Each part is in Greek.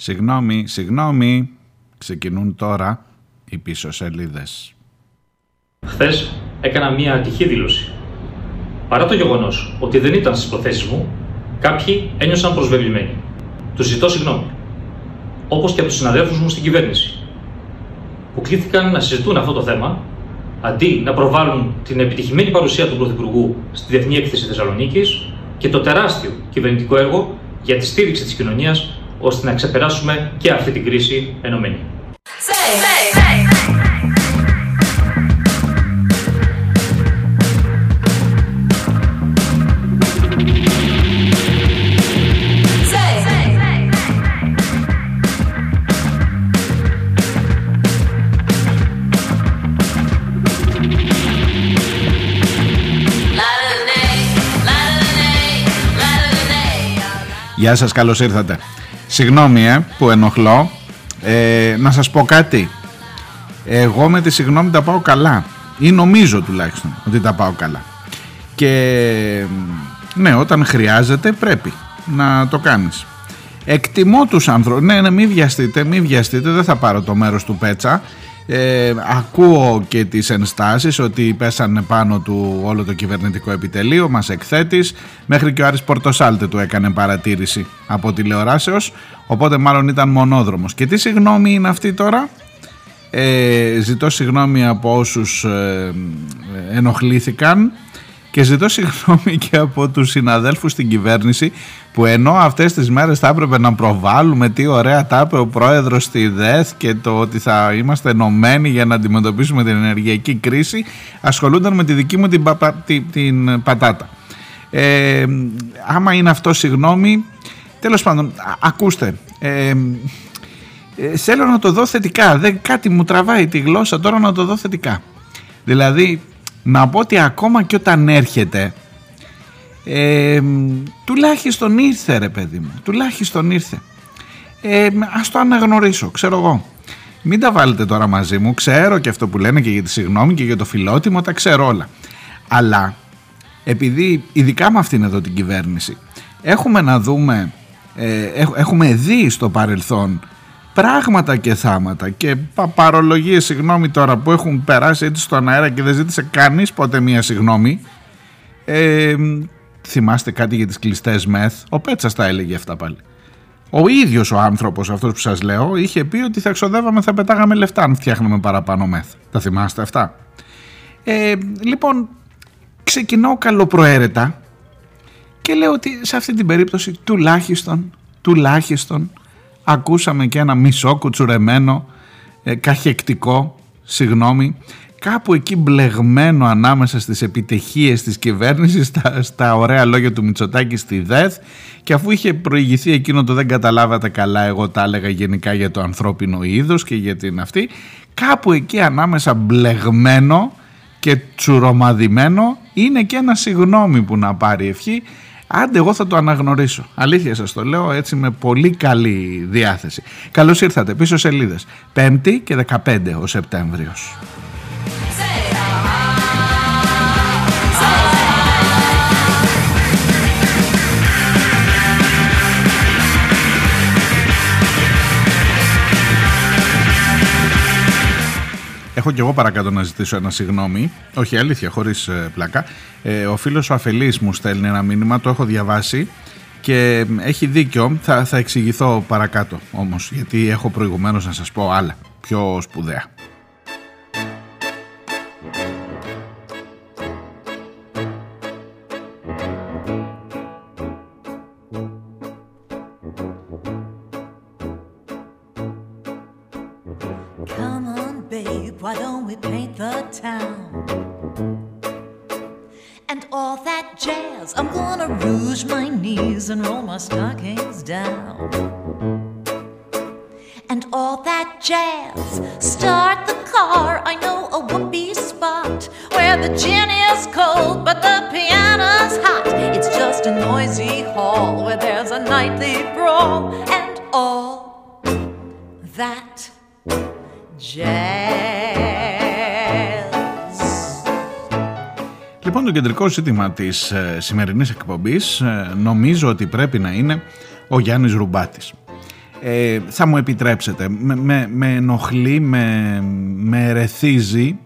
Συγγνώμη, συγγνώμη. Ξεκινούν τώρα οι πίσω σελίδες. Χθες έκανα μία ατυχή δήλωση. Παρά το γεγονός ότι δεν ήταν στις προθέσεις μου, κάποιοι ένιωσαν προσβεβλημένοι. Τους ζητώ συγγνώμη. Όπως και από τους συναδέλφους μου στην κυβέρνηση, που κλήθηκαν να συζητούν αυτό το θέμα, αντί να προβάλλουν την επιτυχημένη παρουσία του Πρωθυπουργού στη Διεθνή Έκθεση Θεσσαλονίκης και το τεράστιο κυβερνητικό έργο για τη στήριξη της κοινωνίας, ώστε να ξεπεράσουμε και αυτή την κρίση ενωμένη. Γεια σας, καλώς ήρθατε. Συγγνώμη ε, που ενοχλώ. Ε, να σας πω κάτι. Εγώ με τη συγγνώμη τα πάω καλά. Ή νομίζω τουλάχιστον ότι τα πάω καλά. Και ναι, όταν χρειάζεται πρέπει να το κάνεις. Εκτιμώ τους άνθρωπους. Ναι, ναι, μην βιαστείτε, μην βιαστείτε. Δεν θα πάρω το μέρος του Πέτσα. Ε, ακούω και τις ενστάσεις ότι πέσανε πάνω του όλο το κυβερνητικό επιτελείο μας εκθέτης μέχρι και ο Άρης Πορτοσάλτε του έκανε παρατήρηση από τηλεοράσεως οπότε μάλλον ήταν μονόδρομος. Και τι συγγνώμη είναι αυτή τώρα; Ε, ζητώ συγγνώμη από όσους ε, ενοχλήθηκαν και ζητώ συγγνώμη και από τους συναδέλφους στην κυβέρνηση που ενώ αυτές τις μέρες θα έπρεπε να προβάλλουμε τι ωραία τα είπε ο πρόεδρος στη ΔΕΘ και το ότι θα είμαστε ενωμένοι για να αντιμετωπίσουμε την ενεργειακή κρίση ασχολούνταν με τη δική μου την, την πατάτα. Ε, άμα είναι αυτό συγγνώμη, τέλος πάντων ακούστε... Ε, ε, θέλω να το δω θετικά. Δεν, κάτι μου τραβάει τη γλώσσα τώρα να το δω θετικά. Δηλαδή, να πω ότι ακόμα και όταν έρχεται ε, τουλάχιστον ήρθε ρε παιδί μου τουλάχιστον ήρθε. Ε, ας το αναγνωρίσω ξέρω εγώ. Μην τα βάλετε τώρα μαζί μου ξέρω και αυτό που λένε και για τη συγγνώμη και για το φιλότιμο τα ξέρω όλα. Αλλά επειδή ειδικά με αυτήν εδώ την κυβέρνηση έχουμε να δούμε ε, έχουμε δει στο παρελθόν πράγματα και θάματα. Και παρολογίες συγγνώμη τώρα που έχουν περάσει έτσι στον αέρα και δεν ζήτησε κανείς ποτέ μία συγγνώμη. Ε, θυμάστε κάτι για τις κλειστές μεθ; Ο Πέτσας τα έλεγε αυτά πάλι. Ο ίδιος ο άνθρωπος αυτός που σας λέω είχε πει ότι θα εξοδεύαμε θα πετάγαμε λεφτά αν φτιάχνουμε παραπάνω μεθ. Τα θυμάστε αυτά; Ε, λοιπόν ξεκινάω καλοπροαίρετα και λέω ότι σε αυτή την περίπτωση τουλάχιστον τουλάχιστον ακούσαμε και ένα μισό κουτσουρεμένο, ε, καχεκτικό, συγγνώμη, κάπου εκεί μπλεγμένο ανάμεσα στις επιτυχίες της κυβέρνησης στα, στα ωραία λόγια του Μητσοτάκη στη ΔΕΘ και αφού είχε προηγηθεί εκείνο το δεν καταλάβατε καλά εγώ τα έλεγα γενικά για το ανθρώπινο είδος και για την αυτή κάπου εκεί ανάμεσα μπλεγμένο και τσουρομαδημένο είναι και ένα συγγνώμη που να πάρει ευχή Άντε εγώ θα το αναγνωρίσω. Αλήθεια σας το λέω έτσι με πολύ καλή διάθεση. Καλώς ήρθατε πίσω σελίδες. 5η και 15 ο Σεπτέμβριος. Έχω και εγώ παρακάτω να ζητήσω ένα συγγνώμη. Όχι, αλήθεια, χωρίς ε, πλάκα. Ε, ο φίλος ο Αφελής μου στέλνει ένα μήνυμα, το έχω διαβάσει και έχει δίκιο. Θα, θα εξηγηθώ παρακάτω όμως, γιατί έχω προηγουμένως να σας πω άλλα πιο σπουδαία. Κεντρικό ζήτημα της ε, σημερινής εκπομπής ε, νομίζω ότι πρέπει να είναι ο Γιάννης Ρουμπάτης. ε, θα μου επιτρέψετε, με, με, με ενοχλεί, με, με ερεθίζει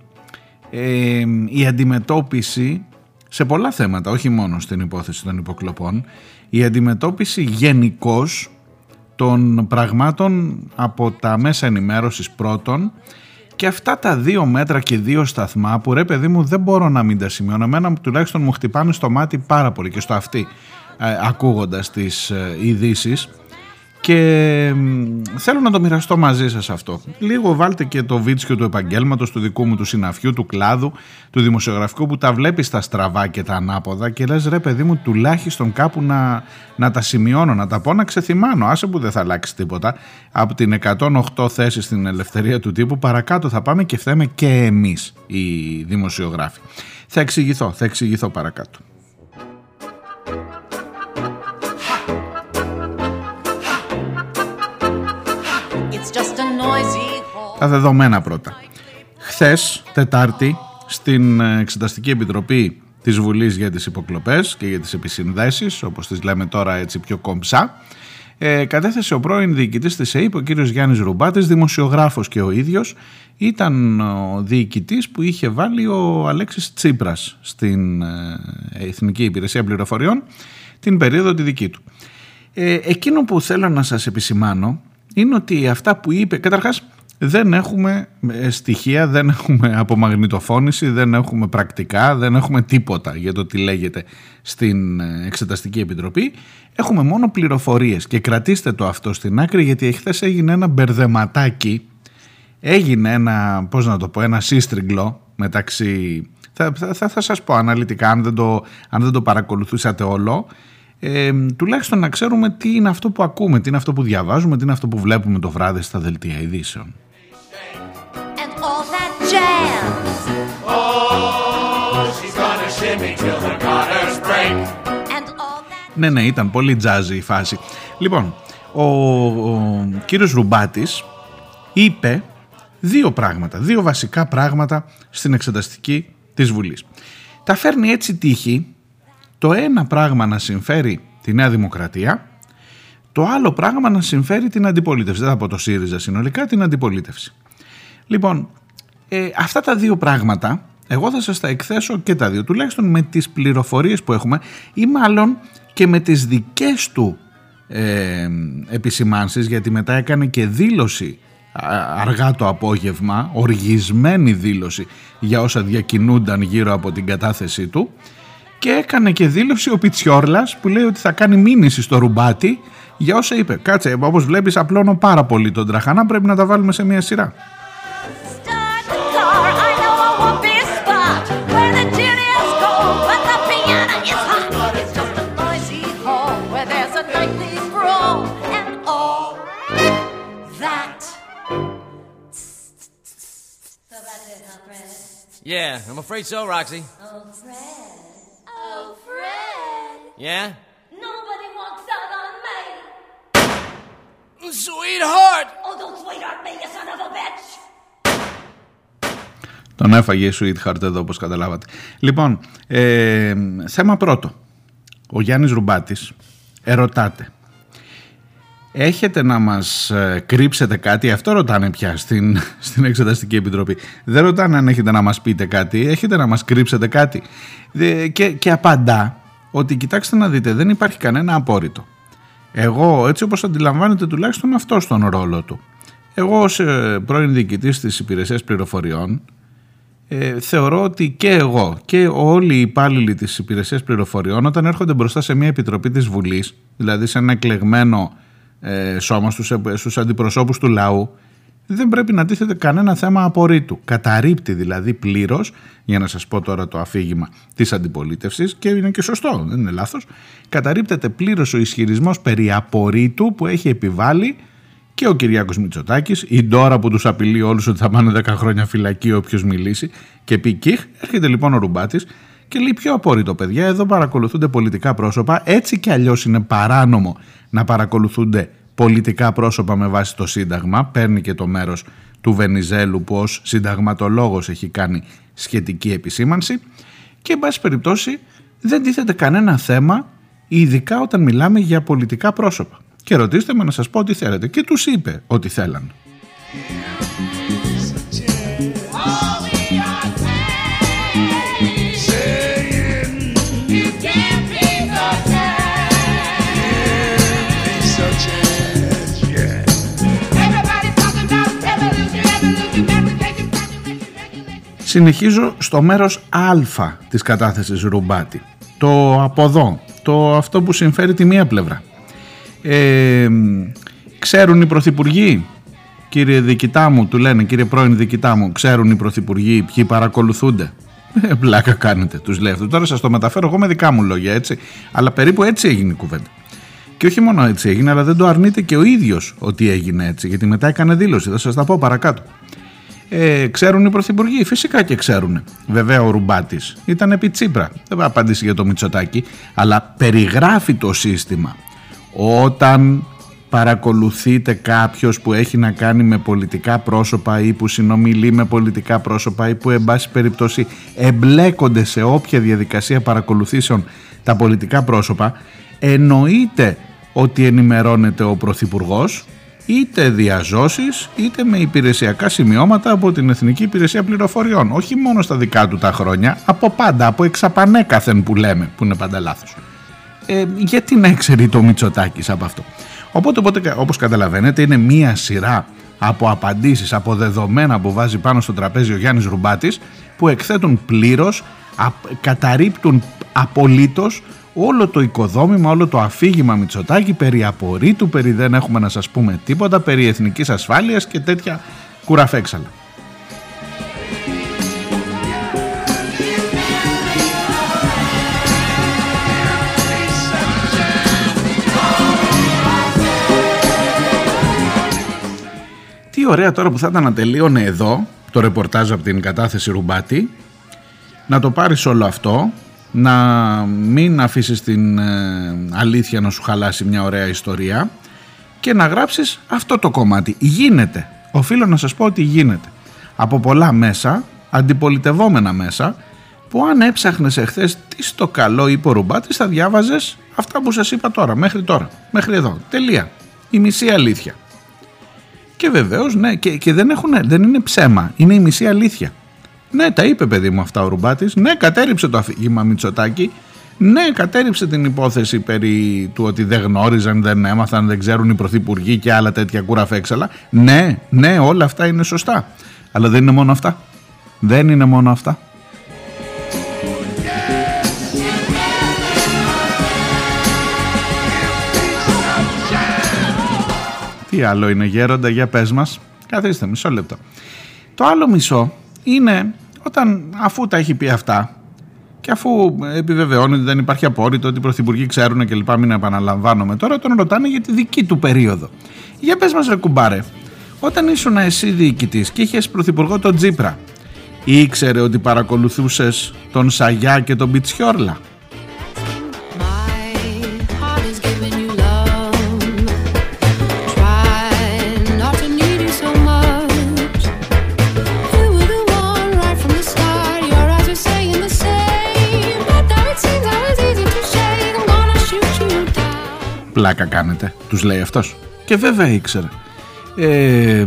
ε, η αντιμετώπιση σε πολλά θέματα, όχι μόνο στην υπόθεση των υποκλοπών, η αντιμετώπιση γενικώς των πραγμάτων από τα μέσα ενημέρωσης πρώτων και αυτά τα δύο μέτρα και δύο σταθμά που ρε παιδί μου δεν μπορώ να μην τα σημειώνω. Εμένα τουλάχιστον μου χτυπάνε στο μάτι πάρα πολύ και στο αυτή ε, ακούγοντας τις ε, ειδήσεις και θέλω να το μοιραστώ μαζί σας αυτό. Λίγο βάλτε και το βίτσιο του επαγγέλματος, του δικού μου του συναφιού, του κλάδου, του δημοσιογραφικού που τα βλέπεις στα στραβά και τα ανάποδα και λες ρε παιδί μου τουλάχιστον κάπου να, να τα σημειώνω, να τα πω να ξεθυμάνω. Άσε που δεν θα αλλάξει τίποτα. Από την 108 θέση στην ελευθερία του τύπου παρακάτω θα πάμε και φταίμε και εμείς οι δημοσιογράφοι. Θα εξηγηθώ, θα εξηγηθώ παρακάτω. Τα δεδομένα πρώτα. Χθες, Τετάρτη, στην Εξεταστική Επιτροπή της Βουλής για τις Υποκλοπές και για τις Επισυνδέσεις, όπως τις λέμε τώρα έτσι πιο κομψά, ε, κατέθεσε ο πρώην διοικητής της ΕΕΠ, ο κύριος Γιάννης Ρουμπάτης, δημοσιογράφος και ο ίδιος, ήταν ο διοικητής που είχε βάλει ο Αλέξης Τσίπρας στην ε, Εθνική Υπηρεσία Πληροφοριών την περίοδο τη δική του. Ε, εκείνο που θέλω να σας επισημάνω είναι ότι αυτά που είπε, καταρχάς δεν έχουμε ε, στοιχεία, δεν έχουμε απομαγνητοφώνηση, δεν έχουμε πρακτικά, δεν έχουμε τίποτα για το τι λέγεται στην ε, Εξεταστική Επιτροπή. Έχουμε μόνο πληροφορίες και κρατήστε το αυτό στην άκρη γιατί εχθές έγινε ένα μπερδεματάκι, έγινε ένα, πώς να το πω, ένα σύστριγγλο μεταξύ... Θα, θα, θα σας πω αναλυτικά αν δεν το, αν δεν το παρακολουθούσατε όλο ε, τουλάχιστον να ξέρουμε τι είναι αυτό που ακούμε, τι είναι αυτό που διαβάζουμε, τι είναι αυτό που βλέπουμε το βράδυ στα δελτία ειδήσεων. Ναι, ναι, ήταν πολύ τζάζι η φάση. Λοιπόν, ο, ο κύριος Ρουμπάτης είπε δύο πράγματα, δύο βασικά πράγματα στην εξεταστική της Βουλής. Τα φέρνει έτσι τύχη το ένα πράγμα να συμφέρει τη Νέα Δημοκρατία, το άλλο πράγμα να συμφέρει την αντιπολίτευση. Δεν θα πω το ΣΥΡΙΖΑ συνολικά, την αντιπολίτευση. Λοιπόν, ε, αυτά τα δύο πράγματα, εγώ θα σας τα εκθέσω και τα δύο, τουλάχιστον με τις πληροφορίες που έχουμε ή μάλλον και με τις δικές του ε, επισημάνσεις, γιατί μετά έκανε και δήλωση αργά το απόγευμα, οργισμένη δήλωση για όσα διακινούνταν γύρω από την κατάθεσή του και έκανε και δήλωση ο Πιτσιόρλας που λέει ότι θα κάνει μήνυση στο ρουμπάτι για όσα είπε. Κάτσε, όπως βλέπεις απλώνω πάρα πολύ τον τραχανά, πρέπει να τα βάλουμε σε μια σειρά. Yeah, I'm afraid so, Roxy. Oh, Fred. Oh, Fred. Yeah? Nobody walks out on me. Sweetheart! Oh, don't sweetheart me, you son of a bitch! Τον έφαγε η Sweetheart εδώ, όπως καταλάβατε. Λοιπόν, ε, θέμα πρώτο. Ο Γιάννης Ρουμπάτης ερωτάται έχετε να μας ε, κρύψετε κάτι, αυτό ρωτάνε πια στην, στην Εξεταστική Επιτροπή. Δεν ρωτάνε αν έχετε να μας πείτε κάτι, έχετε να μας κρύψετε κάτι. Και, και απαντά ότι κοιτάξτε να δείτε δεν υπάρχει κανένα απόρριτο. Εγώ έτσι όπως αντιλαμβάνετε τουλάχιστον αυτό στον ρόλο του. Εγώ ως ε, πρώην διοικητής της υπηρεσίας πληροφοριών ε, θεωρώ ότι και εγώ και όλοι οι υπάλληλοι της υπηρεσίας πληροφοριών όταν έρχονται μπροστά σε μια επιτροπή της Βουλής, δηλαδή σε ένα εκλεγμένο ε, σώμα στους, ε, στους αντιπροσώπους του λαού δεν πρέπει να τίθεται κανένα θέμα απορρίτου. Καταρρύπτει δηλαδή πλήρως, για να σας πω τώρα το αφήγημα της αντιπολίτευσης και είναι και σωστό, δεν είναι λάθος, καταρρύπτεται πλήρως ο ισχυρισμός περί απορρίτου που έχει επιβάλει και ο Κυριάκος Μητσοτάκης, η Ντόρα που τους απειλεί όλους ότι θα πάνε 10 χρόνια φυλακή όποιος μιλήσει και πει κιχ, έρχεται λοιπόν ο Ρουμπάτης και λέει πιο απόρριτο παιδιά, εδώ παρακολουθούνται πολιτικά πρόσωπα, έτσι κι αλλιώς είναι παράνομο να παρακολουθούνται πολιτικά πρόσωπα με βάση το Σύνταγμα, παίρνει και το μέρος του Βενιζέλου που ως συνταγματολόγος έχει κάνει σχετική επισήμανση και εν πάση περιπτώσει δεν τίθεται κανένα θέμα ειδικά όταν μιλάμε για πολιτικά πρόσωπα. και ρωτήστε με να σας πω ό,τι θέλετε. Και τους είπε ό,τι θέλαν. Συνεχίζω στο μέρος α της κατάθεσης Ρουμπάτη. Το από εδώ, το αυτό που συμφέρει τη μία πλευρά. Ε, ξέρουν οι πρωθυπουργοί, κύριε δικητά μου, του λένε, κύριε πρώην δικητά μου, ξέρουν οι πρωθυπουργοί ποιοι παρακολουθούνται; Ε, πλάκα κάνετε, τους λέει αυτό. Τώρα σας το μεταφέρω εγώ με δικά μου λόγια, έτσι. Αλλά περίπου έτσι έγινε η κουβέντα. Και όχι μόνο έτσι έγινε, αλλά δεν το αρνείται και ο ίδιος ότι έγινε έτσι, γιατί μετά έκανε δήλωση, θα σας τα πω παρακάτω. Ε, ξέρουν οι πρωθυπουργοί, φυσικά και ξέρουν. Βέβαια ο Ρουμπάτης ήταν επί Τσίπρα. Δεν θα απαντήσει για το Μητσοτάκι, αλλά περιγράφει το σύστημα. Όταν παρακολουθείτε κάποιος που έχει να κάνει με πολιτικά πρόσωπα ή που συνομιλεί με πολιτικά πρόσωπα ή που εν πάση περιπτώσει εμπλέκονται σε όποια διαδικασία παρακολουθήσεων τα πολιτικά πρόσωπα εννοείται ότι ενημερώνεται ο Πρωθυπουργός είτε διαζώσεις είτε με υπηρεσιακά σημειώματα από την Εθνική Υπηρεσία Πληροφοριών. Όχι μόνο στα δικά του τα χρόνια, από πάντα, από εξαπανέκαθεν που λέμε, που είναι πάντα λάθος. Ε, γιατί να ξέρει το Μητσοτάκης από αυτό; Οπότε, οπότε όπως καταλαβαίνετε είναι μία σειρά από απαντήσεις, από δεδομένα που βάζει πάνω στο τραπέζι ο Γιάννης Ρουμπάτης που εκθέτουν πλήρως, καταρρύπτουν απολύτως όλο το οικοδόμημα, όλο το αφήγημα Μητσοτάκη περί απορρίτου, περί δεν έχουμε να σας πούμε τίποτα, περί εθνικής ασφάλειας και τέτοια κουραφέξαλα. Τι ωραία τώρα που θα ήταν να τελείωνε εδώ το ρεπορτάζ από την κατάθεση Ρουμπάτη να το πάρεις όλο αυτό να μην αφήσεις την ε, αλήθεια να σου χαλάσει μια ωραία ιστορία και να γράψεις αυτό το κομμάτι. Γίνεται. Οφείλω να σας πω ότι γίνεται. Από πολλά μέσα, αντιπολιτευόμενα μέσα, που αν έψαχνες εχθές τι στο καλό είπε ο Ρουμπάτης θα διάβαζες αυτά που σας είπα τώρα, μέχρι τώρα, μέχρι εδώ. Τελεία. Η μισή αλήθεια. Και βεβαίως, ναι, και, και δεν, έχουν, δεν είναι ψέμα, είναι η μισή αλήθεια. Ναι, τα είπε παιδί μου αυτά ο Ρουμπάτης. Ναι, κατέριψε το αφήγημα Μητσοτάκη. Ναι, κατέριψε την υπόθεση περί του ότι δεν γνώριζαν, δεν έμαθαν, δεν ξέρουν οι πρωθυπουργοί και άλλα τέτοια κουραφέξαλα. Ναι, ναι, όλα αυτά είναι σωστά. Αλλά δεν είναι μόνο αυτά. Δεν είναι μόνο αυτά. Τι άλλο είναι γέροντα, για πες μας. Καθίστε μισό λεπτό. Το άλλο μισό είναι όταν αφού τα έχει πει αυτά και αφού επιβεβαιώνει ότι δεν υπάρχει απόρριτο, ότι οι πρωθυπουργοί ξέρουν και λοιπά, μην επαναλαμβάνομαι τώρα, τον ρωτάνε για τη δική του περίοδο. Για πες μας ρε κουμπάρε, όταν ήσουν εσύ διοικητής και είχες πρωθυπουργό τον Τζίπρα, ήξερε ότι παρακολουθούσες τον Σαγιά και τον Πιτσιόρλα. Πλάκα κάνετε, τους λέει αυτός. Και βέβαια ήξερε. Ε,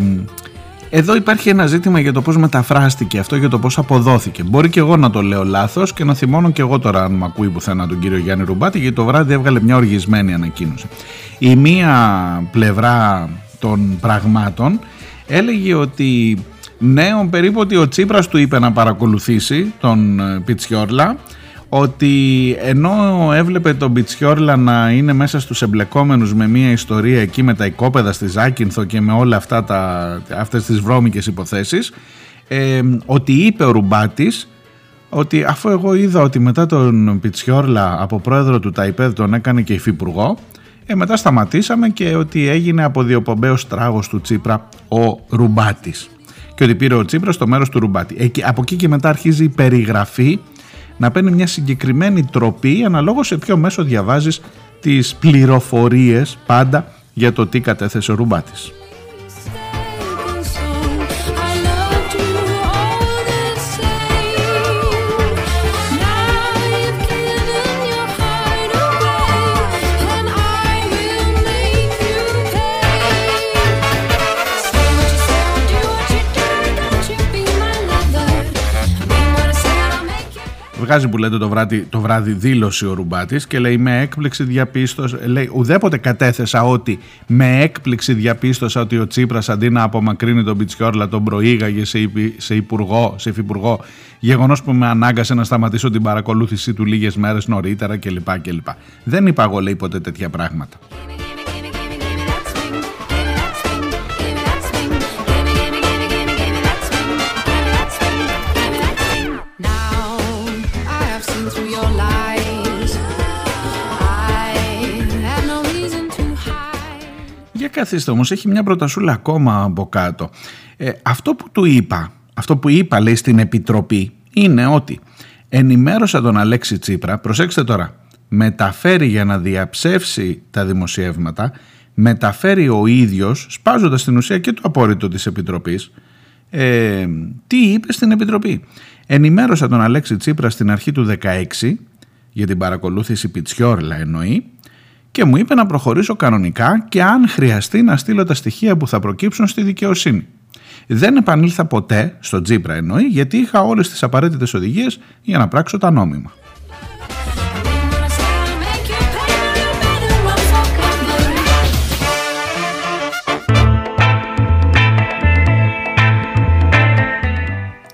εδώ υπάρχει ένα ζήτημα για το πώς μεταφράστηκε αυτό, για το πώς αποδόθηκε. Μπορεί και εγώ να το λέω λάθος και να θυμώνω και εγώ τώρα αν με ακούει πουθενά τον κύριο Γιάννη Ρουμπάτη γιατί το βράδυ έβγαλε μια οργισμένη ανακοίνωση. Η μία πλευρά των πραγμάτων έλεγε ότι ναι, περίπου ότι ο Τσίπρας του είπε να παρακολουθήσει τον ε, Πιτσιόρλα ότι ενώ έβλεπε τον Πιτσιόρλα να είναι μέσα στους εμπλεκόμενους με μια ιστορία εκεί με τα οικόπεδα στη Ζάκυνθο και με όλα αυτά τα, αυτές τις βρώμικες υποθέσεις ε, ότι είπε ο Ρουμπάτης ότι αφού εγώ είδα ότι μετά τον Πιτσιόρλα από πρόεδρο του ΤΑΙΠΕΔ τον έκανε και υφυπουργό ε, μετά σταματήσαμε και ότι έγινε από διοπομπαίος τράγος του Τσίπρα ο Ρουμπάτης και ότι πήρε ο Τσίπρας στο μέρος του Ρουμπάτη. από εκεί και μετά αρχίζει η περιγραφή να παίρνει μια συγκεκριμένη τροπή αναλόγως σε ποιο μέσο διαβάζεις τις πληροφορίες πάντα για το τι κατέθεσε ο Ρουμπάτης. Βγάζει που λέτε το βράδυ, το βράδυ δήλωση ο Ρουμπάτης και λέει με έκπληξη διαπίστωσα. Λέει ουδέποτε κατέθεσα ότι με έκπληξη διαπίστωσα ότι ο Τσίπρας αντί να απομακρύνει τον Πιτσιόρλα τον προήγαγε σε, σε υπουργό, σε υφυπουργό. Γεγονός που με ανάγκασε να σταματήσω την παρακολούθησή του λίγες μέρες νωρίτερα κλπ. κλπ. Δεν είπα εγώ λέει ποτέ τέτοια πράγματα. Καθίστε όμως, έχει μια προτασούλα ακόμα από κάτω. Ε, αυτό που του είπα, αυτό που είπα λέει στην Επιτροπή είναι ότι ενημέρωσα τον Αλέξη Τσίπρα, προσέξτε τώρα, μεταφέρει για να διαψεύσει τα δημοσιεύματα, μεταφέρει ο ίδιος, σπάζοντας την ουσία και το απόρριτο της Επιτροπής, ε, τι είπε στην Επιτροπή. Ενημέρωσα τον Αλέξη Τσίπρα στην αρχή του 16 για την παρακολούθηση Πιτσιόρλα εννοεί και μου είπε να προχωρήσω κανονικά και αν χρειαστεί να στείλω τα στοιχεία που θα προκύψουν στη δικαιοσύνη. Δεν επανήλθα ποτέ, στο Τζίπρα εννοεί, γιατί είχα όλες τις απαραίτητες οδηγίες για να πράξω τα νόμιμα.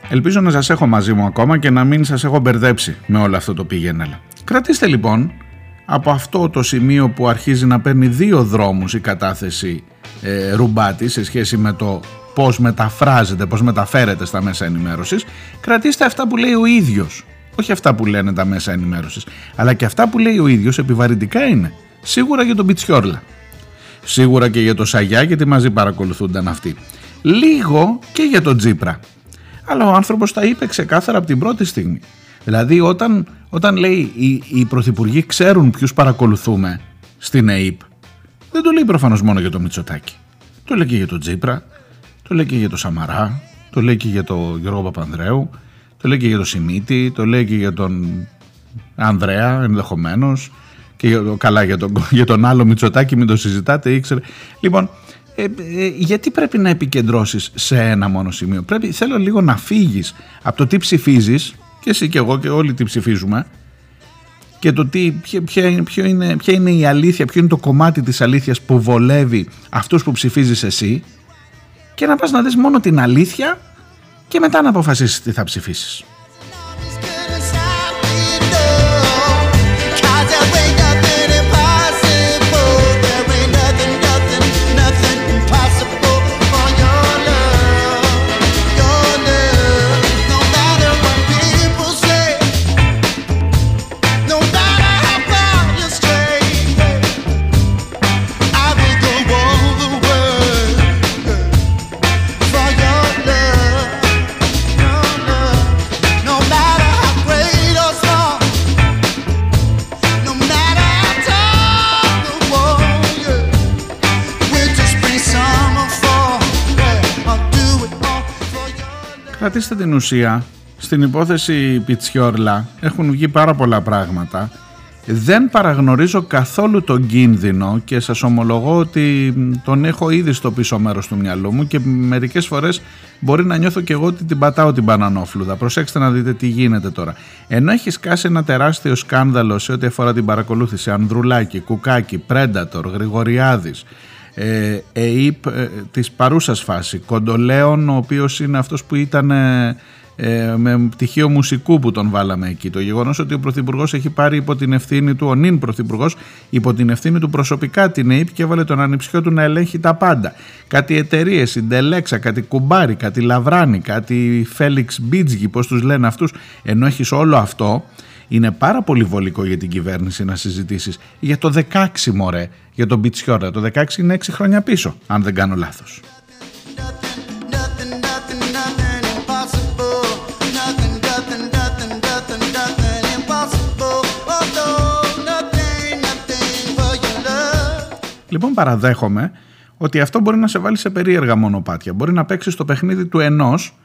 Ελπίζω να σας έχω μαζί μου ακόμα και να μην σας έχω μπερδέψει με όλο αυτό το πήγαινε. Κρατήστε λοιπόν από αυτό το σημείο που αρχίζει να παίρνει δύο δρόμους η κατάθεση ε, Ρουμπάτη σε σχέση με το πώς μεταφράζεται, πώς μεταφέρεται στα μέσα ενημέρωσης, κρατήστε αυτά που λέει ο ίδιος. Όχι αυτά που λένε τα μέσα ενημέρωσης, αλλά και αυτά που λέει ο ίδιος επιβαρυντικά είναι. Σίγουρα για τον Πιτσιόρλα. Σίγουρα και για το Σαγιά, γιατί μαζί παρακολουθούνταν αυτοί. Λίγο και για τον Τζίπρα. Αλλά ο άνθρωπος τα είπε ξεκάθαρα από την πρώτη στιγμή. Δηλαδή όταν, όταν λέει οι, οι πρωθυπουργοί ξέρουν ποιους παρακολουθούμε στην ΑΕΠ, δεν το λέει προφανώς μόνο για το Μητσοτάκι. Το λέει και για τον Τζίπρα, το λέει και για τον Σαμαρά, το λέει και για τον Γιώργο Παπανδρέου, το λέει και για τον Σιμίτη, το λέει και για τον Ανδρέα ενδεχομένως. Και για, καλά για τον, για τον άλλο Μητσοτάκι μην το συζητάτε ήξερε. Λοιπόν, ε, ε, γιατί πρέπει να επικεντρώσεις σε ένα μόνο σημείο; Πρέπει, θέλω λίγο να φύγεις από το τι ψηφίζεις και εσύ και εγώ και όλοι τι ψηφίζουμε και το τι, ποια, είναι, ποιο είναι, ποια είναι η αλήθεια, ποιο είναι το κομμάτι της αλήθειας που βολεύει αυτούς που ψηφίζεις εσύ και να πας να δεις μόνο την αλήθεια και μετά να αποφασίσεις τι θα ψηφίσεις. Κρατήστε την ουσία. Στην υπόθεση Πιτσιόρλα έχουν βγει πάρα πολλά πράγματα. Δεν παραγνωρίζω καθόλου τον κίνδυνο και σας ομολογώ ότι τον έχω ήδη στο πίσω μέρος του μυαλού μου και μερικές φορές μπορεί να νιώθω και εγώ ότι την πατάω την μπανανόφλουδα. Προσέξτε να δείτε τι γίνεται τώρα. Ενώ έχει σκάσει ένα τεράστιο σκάνδαλο σε ό,τι αφορά την παρακολούθηση Ανδρουλάκη, Κουκάκη, Πρέντατορ, Γρηγοριάδης, ε, ΕΙΠ ε, της παρούσας φάση. Κοντολέων ο οποίος είναι αυτός που ήταν ε, ε, με πτυχίο μουσικού που τον βάλαμε εκεί. Το γεγονός ότι ο Πρωθυπουργός έχει πάρει υπό την ευθύνη του, ο νυν Πρωθυπουργός, υπό την ευθύνη του προσωπικά την ΕΙΠ και έβαλε τον ανιψιό του να ελέγχει τα πάντα. Κάτι εταιρείες, Ιντελέξα, κάτι Κουμπάρι, κάτι Λαβράνι, κάτι Φέλιξ Μπίτζγι, πώς τους λένε αυτούς, ενώ έχεις όλο αυτό είναι πάρα πολύ βολικό για την κυβέρνηση να συζητήσεις για το 16 μωρέ, για τον Πιτσιόρα. Το 16 είναι 6 χρόνια πίσω, αν δεν κάνω λάθος. Λοιπόν παραδέχομαι ότι αυτό μπορεί να σε βάλει σε περίεργα μονοπάτια. Μπορεί να παίξεις το παιχνίδι του ενός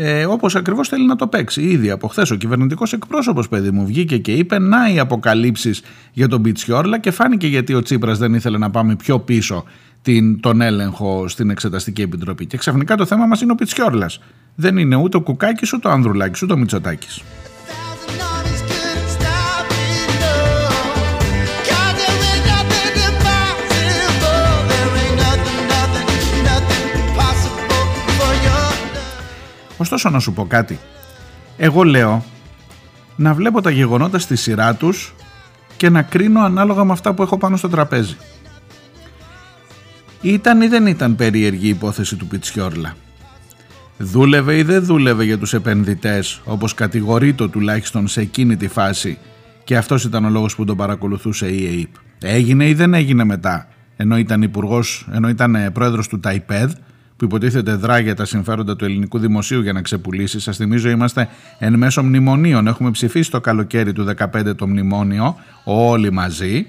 ε, όπως ακριβώς θέλει να το παίξει. Ήδη από χθες ο κυβερνητικός εκπρόσωπος, παιδί μου, βγήκε και είπε να οι αποκαλύψεις για τον Πιτσιόρλα και φάνηκε γιατί ο Τσίπρας δεν ήθελε να πάμε πιο πίσω την, τον έλεγχο στην Εξεταστική Επιτροπή. Και ξαφνικά το θέμα μας είναι ο Πιτσιόρλα. Δεν είναι ούτε ο Κουκάκης, ούτε ο Ανδρουλάκης, ούτε ο Μητσοτάκης. Ωστόσο να σου πω κάτι. Εγώ λέω να βλέπω τα γεγονότα στη σειρά τους και να κρίνω ανάλογα με αυτά που έχω πάνω στο τραπέζι. Ήταν ή δεν ήταν περίεργη η υπόθεση του Πιτσιόρλα. Δούλευε ή δεν δούλευε για τους επενδυτές όπως κατηγορείτο τουλάχιστον σε εκείνη τη φάση και αυτός ήταν ο λόγος που τον παρακολουθούσε η ΑΕΠ. Έγινε ή δεν έγινε μετά ενώ ήταν, υπουργός, ενώ ήταν ε, πρόεδρος του ΤΑΙΠΕΔ που υποτίθεται δρά για τα συμφέροντα του ελληνικού δημοσίου για να ξεπουλήσει. Σας θυμίζω, είμαστε εν μέσω μνημονίων. Έχουμε ψηφίσει το καλοκαίρι του 2015 το μνημόνιο, όλοι μαζί.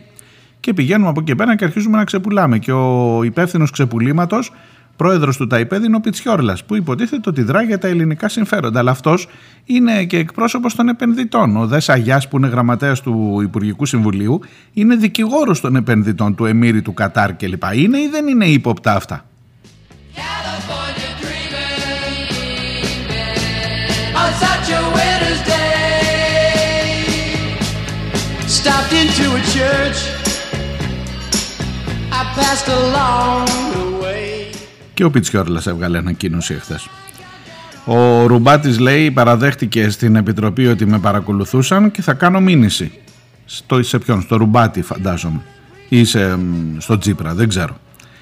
Και πηγαίνουμε από εκεί πέρα και αρχίζουμε να ξεπουλάμε. Και ο υπεύθυνος ξεπουλήματος, πρόεδρος του ΤΑΙΠΕΔ, είναι ο Πιτσιόρλας, που υποτίθεται ότι δρά για τα ελληνικά συμφέροντα. Αλλά αυτός είναι και εκπρόσωπος των επενδυτών. Ο Δες Αγιάς, που είναι γραμματέας του Υπουργικού Συμβουλίου, είναι δικηγόρος των επενδυτών του Εμμύρη του Κατάρ κλπ. Είναι ή δεν είναι ύποπτα αυτά; Και ο Πιτσιόρλας έβγαλε ανακοίνωση εχθές. Ο Ρουμπάτης λέει παραδέχτηκε στην Επιτροπή ότι με παρακολουθούσαν και θα κάνω μήνυση. Στο, σε ποιον, στο Ρουμπάτη φαντάζομαι ή σε, στο Τζίπρα, δεν ξέρω.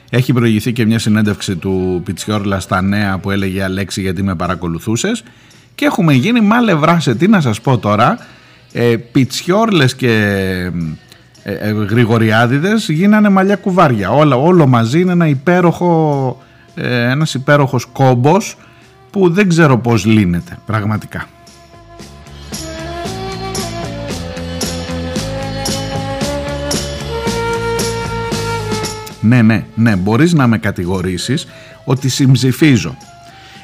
Έχει προηγηθεί και μια συνέντευξη του Πιτσιόρλα στα νέα που έλεγε Αλέξη γιατί με παρακολουθούσες και έχουμε γίνει μάλε σε τι να σας πω τώρα ε, πιτσιόρλες και ε, ε, γρηγοριάδιδες γίνανε μαλλιά κουβάρια. Όλα, όλο μαζί είναι ένα υπέροχο ε, ένας υπέροχος κόμπος που δεν ξέρω πως λύνεται πραγματικά ναι ναι ναι μπορείς να με κατηγορήσεις ότι συμψηφίζω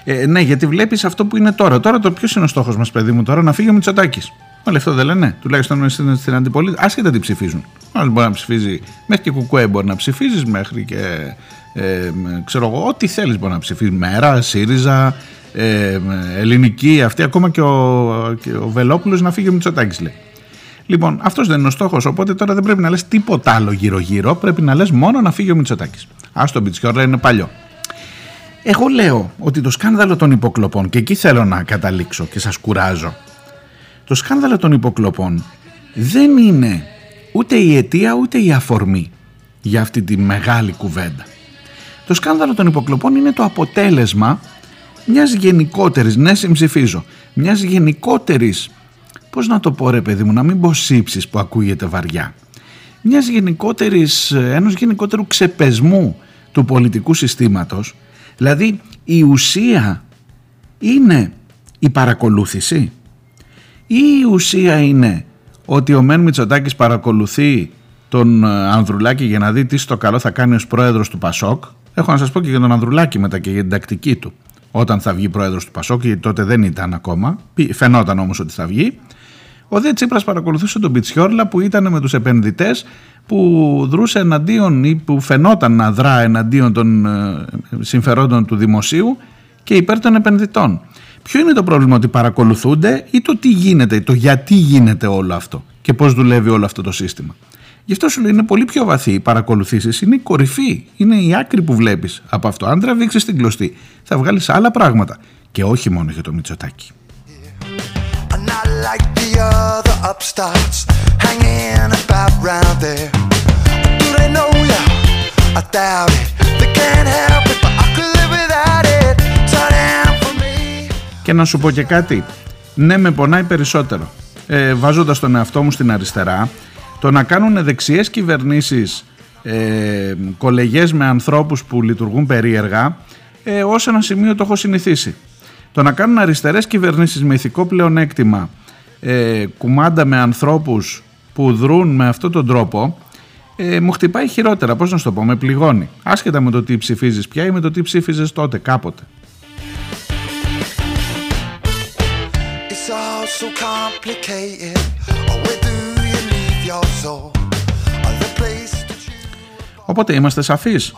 ε, ναι, γιατί βλέπεις αυτό που είναι τώρα. Τώρα το ποιος είναι ο στόχος μας, παιδί μου, τώρα να φύγει ο Μητσοτάκης. Όλοι αυτό δεν λένε. Τουλάχιστον στην, στην αντιπολίτευση. Άσχετα τι ψηφίζουν. Άλλος μπορεί να ψηφίζει. Μέχρι και κουκουέ μπορεί να ψηφίζεις, μέχρι και. Ε, ξέρω εγώ, ό,τι θέλεις μπορεί να ψηφίζεις. Μέρα, ΣΥΡΙΖΑ, ε, ελληνική, αυτή. Ακόμα και ο, ο Βελόπουλος να φύγει ο Μητσοτάκης λέει. Λοιπόν, αυτός δεν είναι ο στόχος. Οπότε τώρα δεν πρέπει να λες τίποτα άλλο γύρω-γύρω. Πρέπει να λες μόνο να φύγει ο Μητσοτάκης. Α το Μπιτσιόρλα είναι παλιό. Εγώ λέω ότι το σκάνδαλο των υποκλοπών, και εκεί θέλω να καταλήξω και σας κουράζω, το σκάνδαλο των υποκλοπών δεν είναι ούτε η αιτία ούτε η αφορμή για αυτή τη μεγάλη κουβέντα. Το σκάνδαλο των υποκλοπών είναι το αποτέλεσμα μιας γενικότερης, ναι συμψηφίζω, μιας γενικότερης, πώς να το πω ρε παιδί μου, να μην πω σύψης που ακούγεται βαριά, μιας γενικότερης, ενός γενικότερου ξεπεσμού του πολιτικού συστήματος Δηλαδή η ουσία είναι η παρακολούθηση ή η ουσία είναι ότι ο Μεν Μητσοτάκης παρακολουθεί τον ε, Ανδρουλάκη για να δει τι στο καλό θα κάνει ως πρόεδρος του Πασόκ. Έχω να σας πω και για τον Ανδρουλάκη μετά και για την τακτική του. Όταν θα βγει πρόεδρος του Πασόκ, γιατί τότε δεν ήταν ακόμα, φαινόταν όμως ότι θα βγει. Ο Δε Τσίπρας παρακολουθούσε τον Πιτσιόρλα που ήταν με τους επενδυτές που δρούσε εναντίον ή που φαινόταν να δρά εναντίον των ε, συμφερόντων του δημοσίου και υπέρ των επενδυτών. Ποιο είναι το πρόβλημα ότι παρακολουθούνται ή το τι γίνεται, το γιατί γίνεται όλο αυτό και πώς δουλεύει όλο αυτό το σύστημα; Γι' αυτό σου λέει είναι πολύ πιο βαθύ οι παρακολουθήσεις, είναι η κορυφή, είναι η άκρη που βλέπεις από αυτό. Αν τραβήξεις την κλωστή θα βγάλεις άλλα πράγματα και όχι μόνο για το Μητσοτάκι. Και να σου πω και κάτι, ναι με πονάει περισσότερο. Ε, βάζοντας τον εαυτό μου στην αριστερά, το να κάνουν δεξιές κυβερνήσεις ε, κολεγές με ανθρώπους που λειτουργούν περίεργα, ε, ως ένα σημείο το έχω συνηθίσει. Το να κάνουν αριστερές κυβερνήσεις με ηθικό πλεονέκτημα ε, κουμάντα με ανθρώπους που δρούν με αυτόν τον τρόπο ε, μου χτυπάει χειρότερα, πώς να σου το πω, με πληγώνει. Άσχετα με το τι ψηφίζεις πια ή με το τι ψήφιζες τότε, κάποτε. Οπότε είμαστε σαφείς.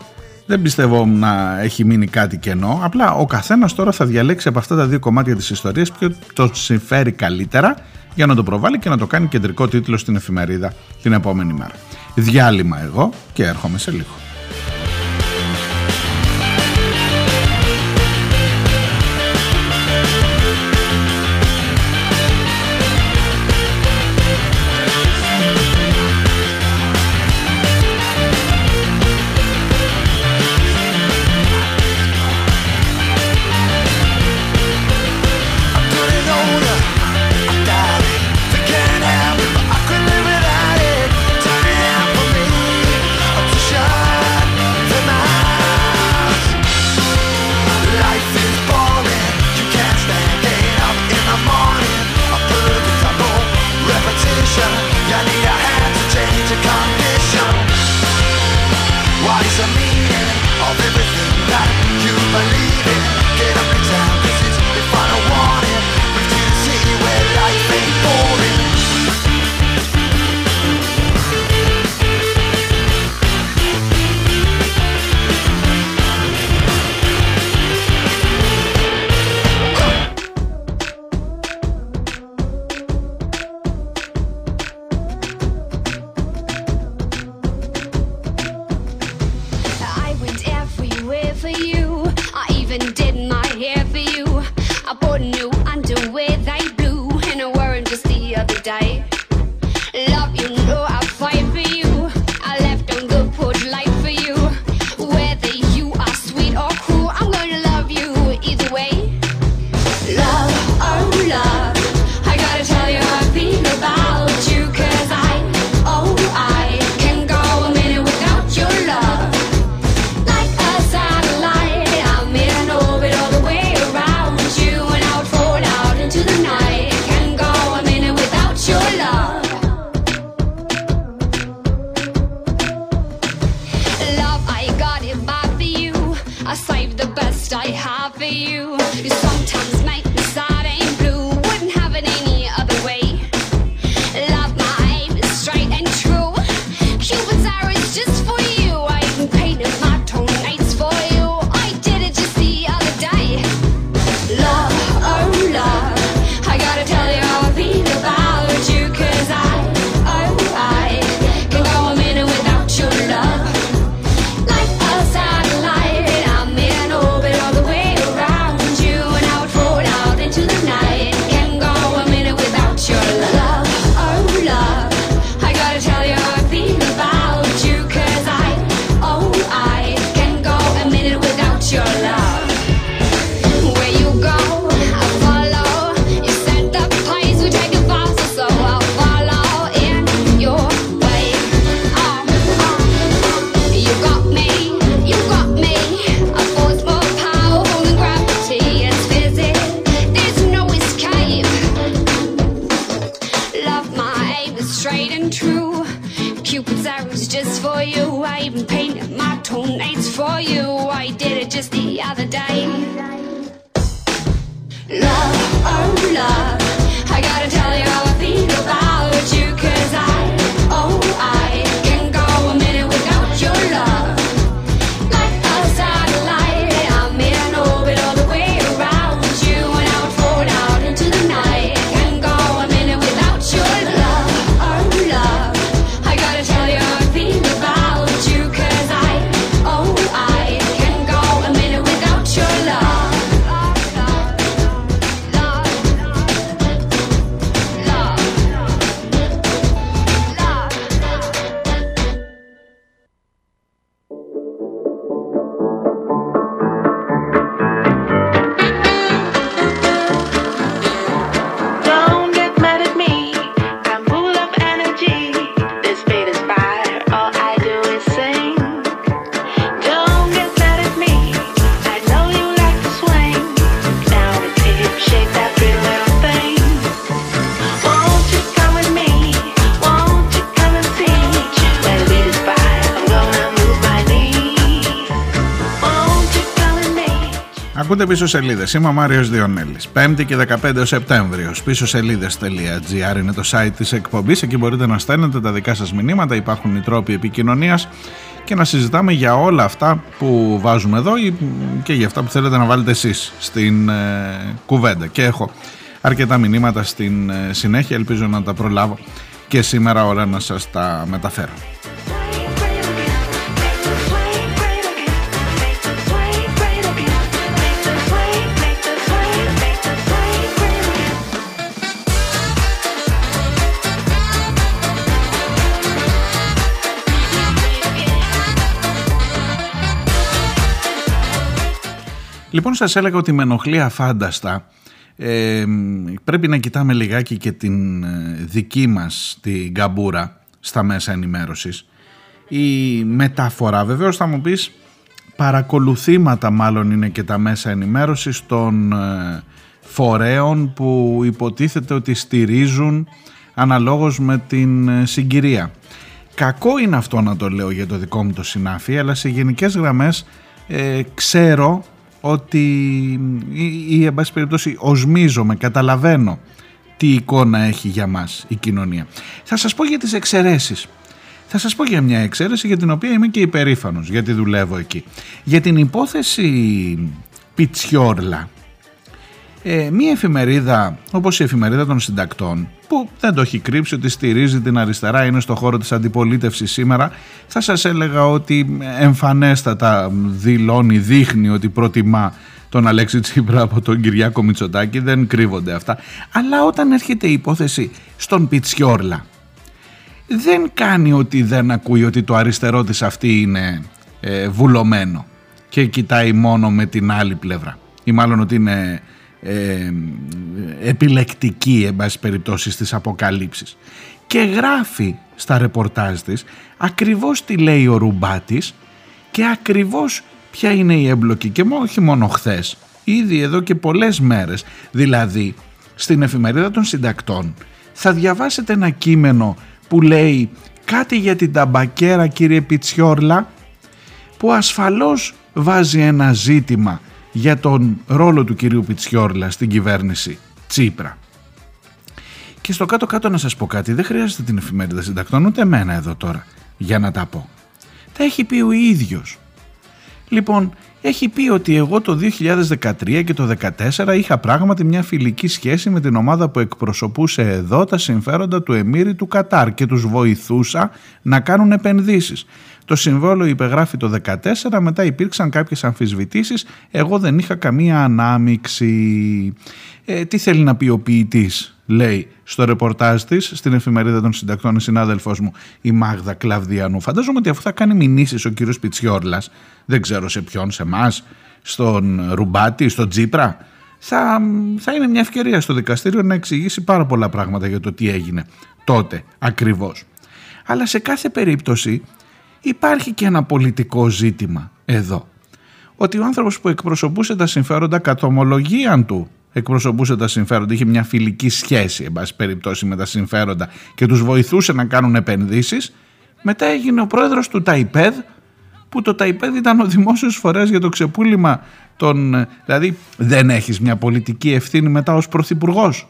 Δεν πιστεύω να έχει μείνει κάτι κενό. Απλά ο καθένας τώρα θα διαλέξει από αυτά τα δύο κομμάτια της ιστορίας ποιο το συμφέρει καλύτερα για να το προβάλλει και να το κάνει κεντρικό τίτλο στην εφημερίδα την επόμενη μέρα. Διάλειμμα εγώ και έρχομαι σε λίγο. Ακούτε πίσω σελίδες. Είμαι ο Μάριος Διονέλης. 5η και 15 Σεπτέμβριος. Πίσω σελίδε.gr είναι το site της εκπομπής. Εκεί μπορείτε να στέλνετε τα δικά σας μηνύματα. Υπάρχουν οι τρόποι επικοινωνίας και να συζητάμε για όλα αυτά που βάζουμε εδώ και για αυτά που θέλετε να βάλετε εσείς στην ε, κουβέντα. Και έχω αρκετά μηνύματα στην ε, συνέχεια. Ελπίζω να τα προλάβω και σήμερα ώρα να σας τα μεταφέρω. Λοιπόν σας έλεγα ότι με ενοχλεί αφάνταστα ε, πρέπει να κοιτάμε λιγάκι και την ε, δική μας την καμπούρα στα μέσα ενημέρωσης. Η μεταφορά βεβαίως θα μου πεις παρακολουθήματα μάλλον είναι και τα μέσα ενημέρωσης των ε, φορέων που υποτίθεται ότι στηρίζουν αναλόγως με την ε, συγκυρία. Κακό είναι αυτό να το λέω για το δικό μου το συνάφι αλλά σε γενικές γραμμές ξέρω ότι ή, ή εν πάση περιπτώσει οσμίζομαι, καταλαβαίνω τι εικόνα έχει για μας η κοινωνία. Θα σας πω για τις εξαιρέσεις. Θα σας πω για μια εξαίρεση για την οποία είμαι και υπερήφανος γιατί δουλεύω εκεί. Για την υπόθεση Πιτσιόρλα ε, μία εφημερίδα όπως η εφημερίδα των συντακτών που δεν το έχει κρύψει ότι στηρίζει την αριστερά είναι στο χώρο της αντιπολίτευσης σήμερα θα σας έλεγα ότι εμφανέστατα δηλώνει, δείχνει ότι προτιμά τον Αλέξη Τσίπρα από τον Κυριάκο Μητσοτάκη. Δεν κρύβονται αυτά. Αλλά όταν έρχεται η υπόθεση στον Πιτσιόρλα δεν κάνει ότι δεν ακούει ότι το αριστερό της αυτή είναι ε, βουλωμένο και κοιτάει μόνο με την άλλη πλευρά. Ή μάλλον ότι είναι ε, επιλεκτική εν πάση περιπτώσει στις αποκαλύψεις. Και γράφει στα ρεπορτάζ της ακριβώς τι λέει ο Ρουμπάτης και ακριβώς ποια είναι η έμπλοκη. Και όχι μόνο χθες, ήδη εδώ και πολλές μέρες. Δηλαδή στην εφημερίδα των συντακτών θα διαβάσετε ένα κείμενο που λέει κάτι για την ταμπακέρα κύριε Πιτσιόρλα που ασφαλώς βάζει ένα ζήτημα για τον ρόλο του κυρίου Πιτσιόρλα στην κυβέρνηση Τσίπρα. Και στο κάτω-κάτω να σας πω κάτι, δεν χρειάζεται την εφημερίδα συντακτών ούτε εμένα εδώ τώρα για να τα πω. Τα έχει πει ο ίδιος. Λοιπόν, έχει πει ότι εγώ το 2013 και το 2014 είχα πράγματι μια φιλική σχέση με την ομάδα που εκπροσωπούσε εδώ τα συμφέροντα του Εμμύρη του Κατάρ και τους βοηθούσα να κάνουν επενδύσεις. Το συμβόλαιο υπεγράφει το 2014, μετά υπήρξαν κάποιες αμφισβητήσεις, εγώ δεν είχα καμία ανάμιξη. Ε, τι θέλει να πει ο ποιητής, λέει στο ρεπορτάζ της στην εφημερίδα των συντακτών, η συνάδελφός μου, η Μάγδα Κλαβδιανού. Φαντάζομαι ότι αφού θα κάνει μηνύσεις ο κύριος Πιτσιόρλας, δεν ξέρω σε ποιον, σε εμάς, στον Ρουμπάτη, στον Τζίπρα, θα, θα είναι μια ευκαιρία στο δικαστήριο να εξηγήσει πάρα πολλά πράγματα για το τι έγινε τότε ακριβώς. Αλλά σε κάθε περίπτωση υπάρχει και ένα πολιτικό ζήτημα εδώ. Ότι ο άνθρωπος που εκπροσωπούσε τα συμφέροντα κατ' ομολογίαν του εκπροσωπούσε τα συμφέροντα, είχε μια φιλική σχέση εν πάση περιπτώσει με τα συμφέροντα και τους βοηθούσε να κάνουν επενδύσεις μετά έγινε ο πρόεδρος του ΤΑΙΠΕΔ που το ΤΑΙΠΕΔ ήταν ο δημόσιος φορέας για το ξεπούλημα των... δηλαδή δεν έχεις μια πολιτική ευθύνη μετά ως πρωθυπουργός.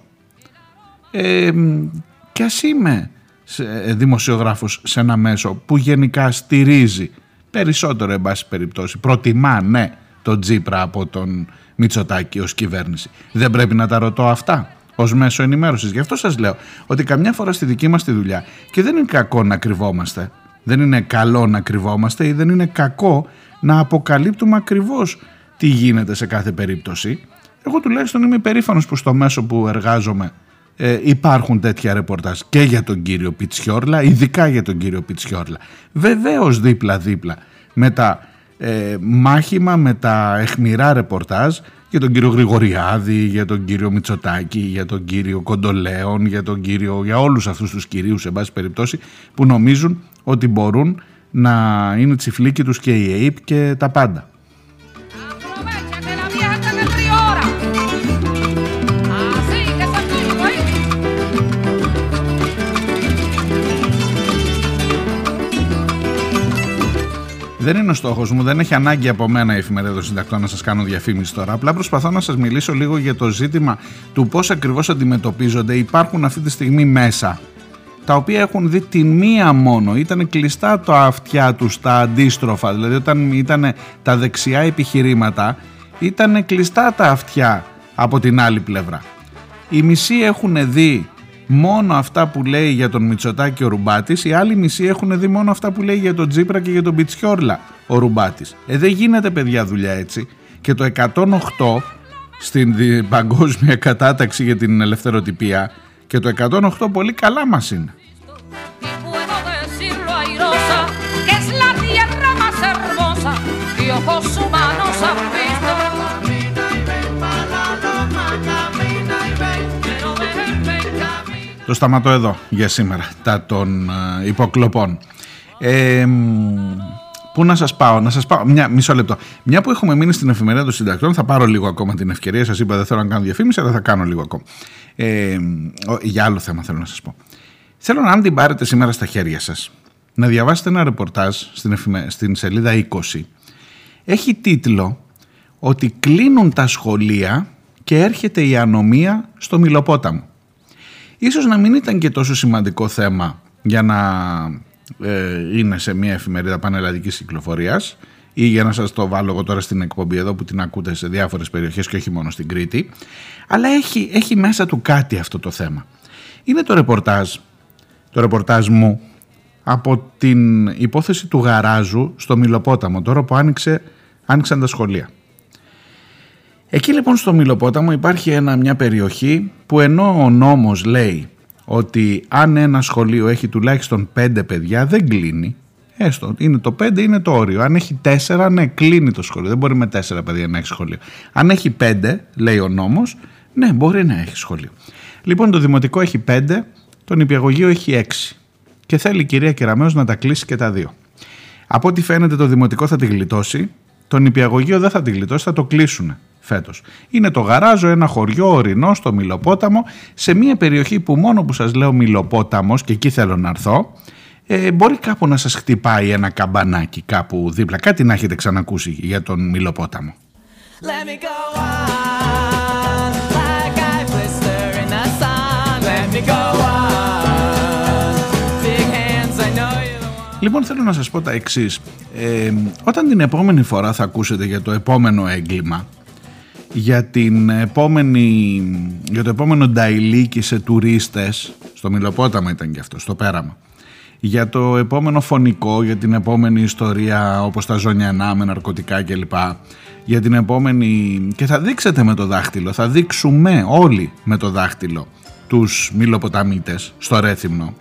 Ε, και ας είμαι ε, δημοσιογράφος σε ένα μέσο που γενικά στηρίζει περισσότερο εν πάση περιπτώσει, προτιμά ναι τον Τζίπρα από τον Μητσοτάκη ως κυβέρνηση. Δεν πρέπει να τα ρωτώ αυτά ως μέσο ενημέρωσης. Γι' αυτό σας λέω ότι καμιά φορά στη δική μας τη δουλειά και δεν είναι κακό να κρυβόμαστε, δεν είναι καλό να κρυβόμαστε ή δεν είναι κακό να αποκαλύπτουμε ακριβώς τι γίνεται σε κάθε περίπτωση. Εγώ τουλάχιστον είμαι περήφανο που στο μέσο που εργάζομαι ε, υπάρχουν τέτοια ρεπορτάζ και για τον κύριο Πιτσιόρλα, ειδικά για τον κύριο Πιτσιόρλα. Βεβαίως δίπλα-δίπλα με τα ε, μάχημα, με τα εχμηρά ρεπορτάζ για τον κύριο Γρηγοριάδη, για τον κύριο Μητσοτάκη, για τον κύριο Κοντολέον, για τον κύριο, για όλους αυτούς τους κυρίους σε πάση περιπτώσει που νομίζουν ότι μπορούν να είναι τσιφλίκι τους και η ΑΕΠ και τα πάντα. Δεν είναι ο στόχος μου, δεν έχει ανάγκη από μένα η εφημερίδα των συντακτών να σας κάνω διαφήμιση τώρα. Απλά προσπαθώ να σας μιλήσω λίγο για το ζήτημα του πώς ακριβώς αντιμετωπίζονται. Υπάρχουν αυτή τη στιγμή μέσα τα οποία έχουν δει τη μία μόνο. Ήταν κλειστά τα αυτιά τους τα αντίστροφα. Δηλαδή, όταν ήταν τα δεξιά επιχειρήματα, ήταν κλειστά τα αυτιά από την άλλη πλευρά. Οι μισοί έχουν δει μόνο αυτά που λέει για τον Μητσοτάκη ο Ρουμπάτης, οι άλλοι μισοί έχουν δει μόνο αυτά που λέει για τον Τζίπρα και για τον Πιτσιόρλα ο Ρουμπάτης. Ε, δεν γίνεται παιδιά δουλειά έτσι. Και το 108 στην παγκόσμια κατάταξη για την ελευθεροτυπία και το 108 πολύ καλά μας είναι. Το σταματώ εδώ για σήμερα, τα των ε, υποκλοπών. Ε, πού να σας πάω, να σας πάω, μια, μισό λεπτό. Μια που έχουμε μείνει στην εφημερίδα των συντακτών, θα πάρω λίγο ακόμα την ευκαιρία, σας είπα δεν θέλω να κάνω διαφήμιση, αλλά θα κάνω λίγο ακόμα. Ε, για άλλο θέμα θέλω να σας πω. Θέλω να αν την πάρετε σήμερα στα χέρια σας, να διαβάσετε ένα ρεπορτάζ στην, στην σελίδα 20. Έχει τίτλο ότι κλείνουν τα σχολεία και έρχεται η ανομία στο Μιλοπόταμο. Ίσως να μην ήταν και τόσο σημαντικό θέμα για να ε, είναι σε μια εφημερίδα πανελλαδικής κυκλοφορίας ή για να σας το βάλω εγώ τώρα στην εκπομπή εδώ που την ακούτε σε διάφορες περιοχές και όχι μόνο στην Κρήτη αλλά έχει, έχει μέσα του κάτι αυτό το θέμα. Είναι το ρεπορτάζ, το ρεπορτάζ μου από την υπόθεση του γαράζου στο Μιλοπόταμο τώρα που άνοιξε, άνοιξαν τα σχολεία. Εκεί λοιπόν στο Μιλοπόταμο υπάρχει ένα, μια περιοχή που ενώ ο νόμος λέει ότι αν ένα σχολείο έχει τουλάχιστον πέντε παιδιά δεν κλείνει. Έστω, είναι το πέντε είναι το όριο. Αν έχει τέσσερα, ναι, κλείνει το σχολείο. Δεν μπορεί με τέσσερα παιδιά να έχει σχολείο. Αν έχει πέντε, λέει ο νόμος, ναι, μπορεί να έχει σχολείο. Λοιπόν, το δημοτικό έχει πέντε, το νηπιαγωγείο έχει έξι. Και θέλει η κυρία Κεραμέως να τα κλείσει και τα δύο. Από ό,τι φαίνεται το δημοτικό θα τη γλιτώσει, το νηπιαγωγείο δεν θα τη γλιτώσει, θα το κλείσουν φέτος. Είναι το γαράζο, ένα χωριό ορεινό στο Μιλοπόταμο, σε μια περιοχή που μόνο που σας λέω Μιλοπόταμος και εκεί θέλω να έρθω, ε, μπορεί κάπου να σας χτυπάει ένα καμπανάκι κάπου δίπλα. Κάτι να έχετε ξανακούσει για τον Μιλοπόταμο. Λοιπόν θέλω να σας πω τα εξής. Ε, όταν την επόμενη φορά θα ακούσετε για το επόμενο έγκλημα για, την επόμενη, για το επόμενο νταϊλίκι σε τουρίστες στο Μιλοπόταμο ήταν και αυτό, στο πέραμα για το επόμενο φωνικό, για την επόμενη ιστορία όπως τα ζωνιανά με ναρκωτικά κλπ για την επόμενη και θα δείξετε με το δάχτυλο θα δείξουμε όλοι με το δάχτυλο τους Μιλοποταμίτες στο Ρέθυμνο.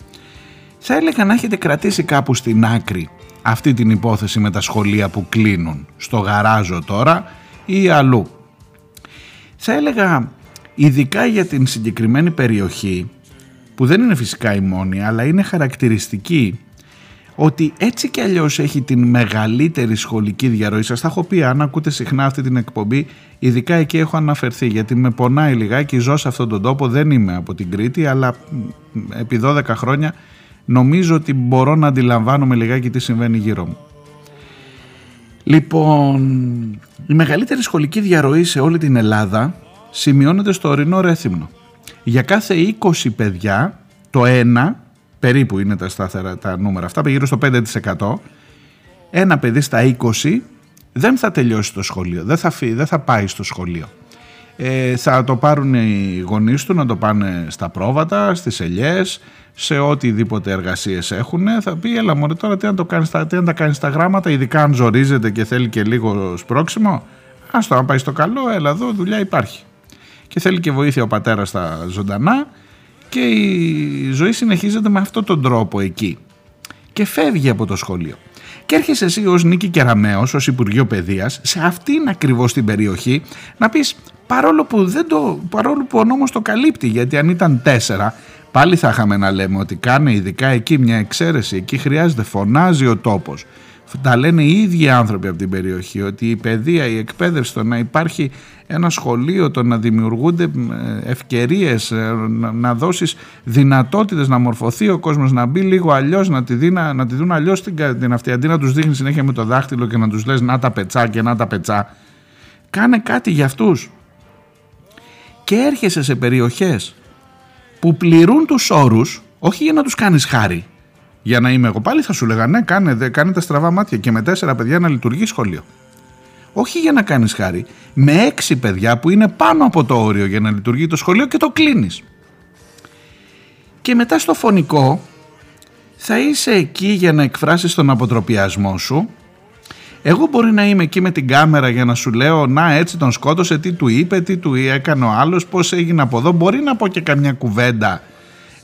Θα έλεγα να έχετε κρατήσει κάπου στην άκρη αυτή την υπόθεση με τα σχολεία που κλείνουν στο γαράζο τώρα ή αλλού θα έλεγα ειδικά για την συγκεκριμένη περιοχή που δεν είναι φυσικά η μόνη αλλά είναι χαρακτηριστική ότι έτσι κι αλλιώς έχει την μεγαλύτερη σχολική διαρροή. Σας τα έχω πει, αν ακούτε συχνά αυτή την εκπομπή, ειδικά εκεί έχω αναφερθεί, γιατί με πονάει λιγάκι, ζω σε αυτόν τον τόπο, δεν είμαι από την Κρήτη, αλλά επί 12 χρόνια νομίζω ότι μπορώ να αντιλαμβάνομαι λιγάκι τι συμβαίνει γύρω μου. Λοιπόν, η μεγαλύτερη σχολική διαρροή σε όλη την Ελλάδα σημειώνεται στο ορεινό Ρέθυμνο. Για κάθε 20 παιδιά, το ένα, περίπου είναι τα στάθερα τα νούμερα αυτά, γύρω στο 5%, ένα παιδί στα 20 δεν θα τελειώσει το σχολείο, δεν θα, φύ, δεν θα πάει στο σχολείο. Ε, θα το πάρουν οι γονείς του να το πάνε στα πρόβατα, στις ελιές, σε οτιδήποτε εργασίες έχουν, θα πει: Έλα, μωρέ, τώρα τι να, το κάνεις, τι να τα κάνεις στα γράμματα, ειδικά αν ζορίζεται και θέλει και λίγος σπρόξιμο. Άστο, αν πάει στο καλό, έλα εδώ, δουλειά υπάρχει. Και θέλει και βοήθεια ο πατέρας στα ζωντανά και η ζωή συνεχίζεται με αυτόν τον τρόπο εκεί. Και φεύγει από το σχολείο. Και έρχεσαι εσύ ως Νίκη Κεραμέως, ως Υπουργείο Παιδείας, σε αυτήν ακριβώς την περιοχή, να πεις παρόλο που, δεν το, παρόλο που ο νόμος το καλύπτει, γιατί αν ήταν τέσσερα, Πάλι θα είχαμε να λέμε ότι κάνει ειδικά εκεί μια εξαίρεση, εκεί χρειάζεται, φωνάζει ο τόπος. Τα λένε οι ίδιοι άνθρωποι από την περιοχή ότι η παιδεία, η εκπαίδευση, το να υπάρχει ένα σχολείο, το να δημιουργούνται ε, ευκαιρίες, ε, να δώσεις δυνατότητες να μορφωθεί ο κόσμος, να μπει λίγο αλλιώς, να τη, δίνα, να τη δουν αλλιώς την, την αυτή, αντί να τους δείχνει συνέχεια με το δάχτυλο και να τους λες να τα πετσά και να τα πετσά. Κάνε κάτι για αυτούς. Και έρχεσαι σε περιοχές που πληρούν τους όρους όχι για να τους κάνεις χάρη για να είμαι εγώ πάλι θα σου λέγανε ναι κάνε, κάνε τα στραβά μάτια και με τέσσερα παιδιά να λειτουργεί σχολείο όχι για να κάνεις χάρη με έξι παιδιά που είναι πάνω από το όριο για να λειτουργεί το σχολείο και το κλείνεις και μετά στο φωνικό θα είσαι εκεί για να εκφράσεις τον αποτροπιασμό σου εγώ μπορεί να είμαι εκεί με την κάμερα για να σου λέω να έτσι τον σκότωσε, τι του είπε, τι του έκανε ο άλλος, πώς έγινε από εδώ. Μπορεί να πω και καμιά κουβέντα.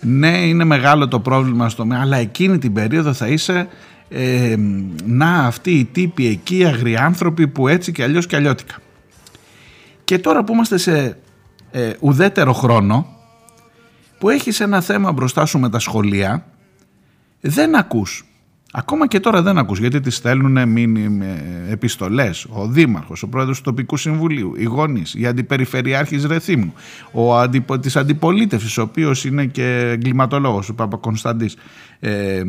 Ναι, είναι μεγάλο το πρόβλημα στο μέλλον, αλλά εκείνη την περίοδο θα είσαι ε, να αυτοί οι τύποι εκεί, αγριάνθρωποι που έτσι και αλλιώς και αλλιώτικα. Και τώρα που είμαστε σε ε, ουδέτερο χρόνο, που έχεις ένα θέμα μπροστά σου με τα σχολεία, δεν ακούς Ακόμα και τώρα δεν ακούς γιατί τις στέλνουν επιστολές ο Δήμαρχος, ο Πρόεδρος του Τοπικού Συμβουλίου, οι γονείς, οι Αντιπεριφερειάρχης Ρεθύμνου, ο αντιπο, της αντιπολίτευσης, ο οποίος είναι και εγκληματολόγος, ο Παπα-Κωνσταντής. Ε,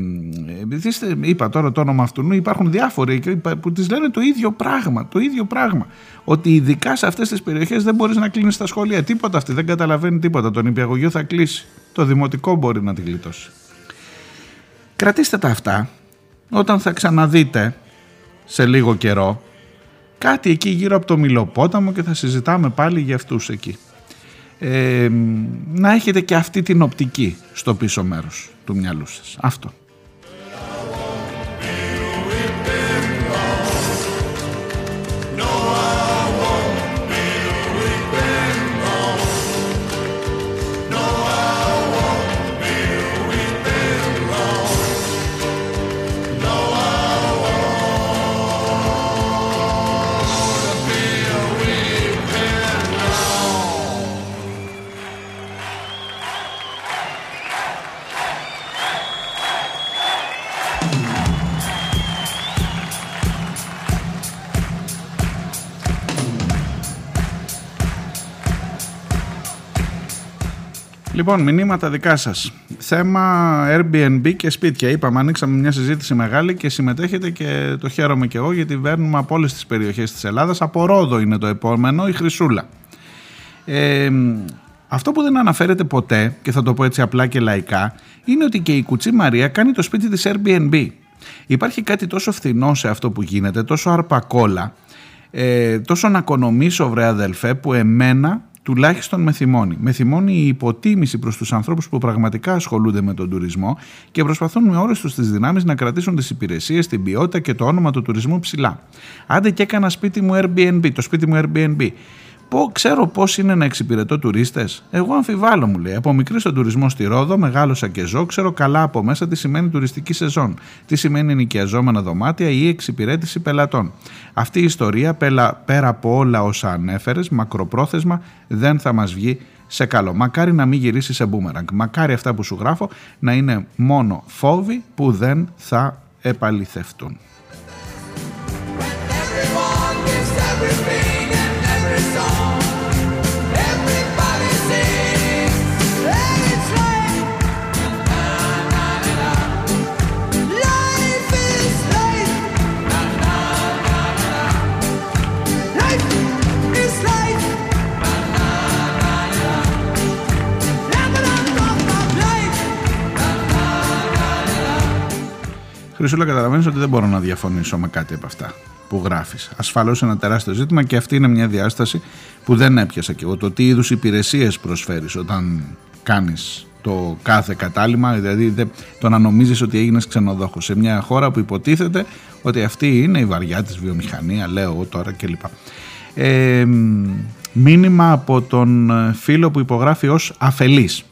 είπα τώρα το όνομα αυτού, υπάρχουν διάφοροι που τις λένε το ίδιο πράγμα, το ίδιο πράγμα. Ότι ειδικά σε αυτές τις περιοχές δεν μπορείς να κλείνεις τα σχολεία, τίποτα αυτή, δεν καταλαβαίνει τίποτα. Το νηπιαγωγείο θα κλείσει, το δημοτικό μπορεί να τη γλιτώσει. Κρατήστε τα αυτά όταν θα ξαναδείτε σε λίγο καιρό κάτι εκεί γύρω από το Μιλοπόταμο και θα συζητάμε πάλι για αυτούς εκεί. Ε, να έχετε και αυτή την οπτική στο πίσω μέρος του μυαλού σας. Αυτό. Λοιπόν, μηνύματα δικά σας. Θέμα Airbnb και σπίτια. Είπαμε, ανοίξαμε μια συζήτηση μεγάλη και συμμετέχετε και το χαίρομαι και εγώ γιατί βέρνουμε από όλες τις περιοχές της Ελλάδας. Από Ρόδο είναι το επόμενο, η Χρυσούλα. Ε, αυτό που δεν αναφέρεται ποτέ, και θα το πω έτσι απλά και λαϊκά, είναι ότι και η Κουτσή Μαρία κάνει το σπίτι της Airbnb. Υπάρχει κάτι τόσο φθηνό σε αυτό που γίνεται, τόσο αρπακόλα, ε, τόσο να οικονομήσω βρε αδελφέ, που εμένα τουλάχιστον με θυμώνει. Με θυμώνει η υποτίμηση προς τους ανθρώπους που πραγματικά ασχολούνται με τον τουρισμό και προσπαθούν με όλες τους τις δυνάμεις να κρατήσουν τις υπηρεσίες, την ποιότητα και το όνομα του τουρισμού ψηλά. Άντε και έκανα σπίτι μου Airbnb, το σπίτι μου Airbnb πω, ξέρω πώς είναι να εξυπηρετώ τουρίστες. Εγώ αμφιβάλλω, μου λέει. Από μικρή στον τουρισμό στη Ρόδο, μεγάλωσα και ζω, ξέρω καλά από μέσα τι σημαίνει τουριστική σεζόν. Τι σημαίνει νοικιαζόμενα δωμάτια ή εξυπηρέτηση πελατών. Αυτή η ιστορία, πέρα από όλα όσα ανέφερες, μακροπρόθεσμα δεν θα μας βγει σε καλό. Μακάρι να μην γυρίσεις σε μπούμεραγκ. Μακάρι αυτά που σου γράφω να είναι μόνο φόβοι που δεν θα επαληθευτούν. Χρυσούλα, καταλαβαίνεις ότι δεν μπορώ να διαφωνήσω με κάτι από αυτά που γράφεις. Ασφαλώς ένα τεράστιο ζήτημα και αυτή είναι μια διάσταση που δεν έπιασα και εγώ. Το τι είδους υπηρεσίες προσφέρεις όταν κάνεις το κάθε κατάλημα, δηλαδή το να νομίζεις ότι έγινες ξενοδόχος σε μια χώρα που υποτίθεται ότι αυτή είναι η βαριά της βιομηχανία, λέω εγώ τώρα κλπ. Ε, μήνυμα από τον φίλο που υπογράφει ως αφελής.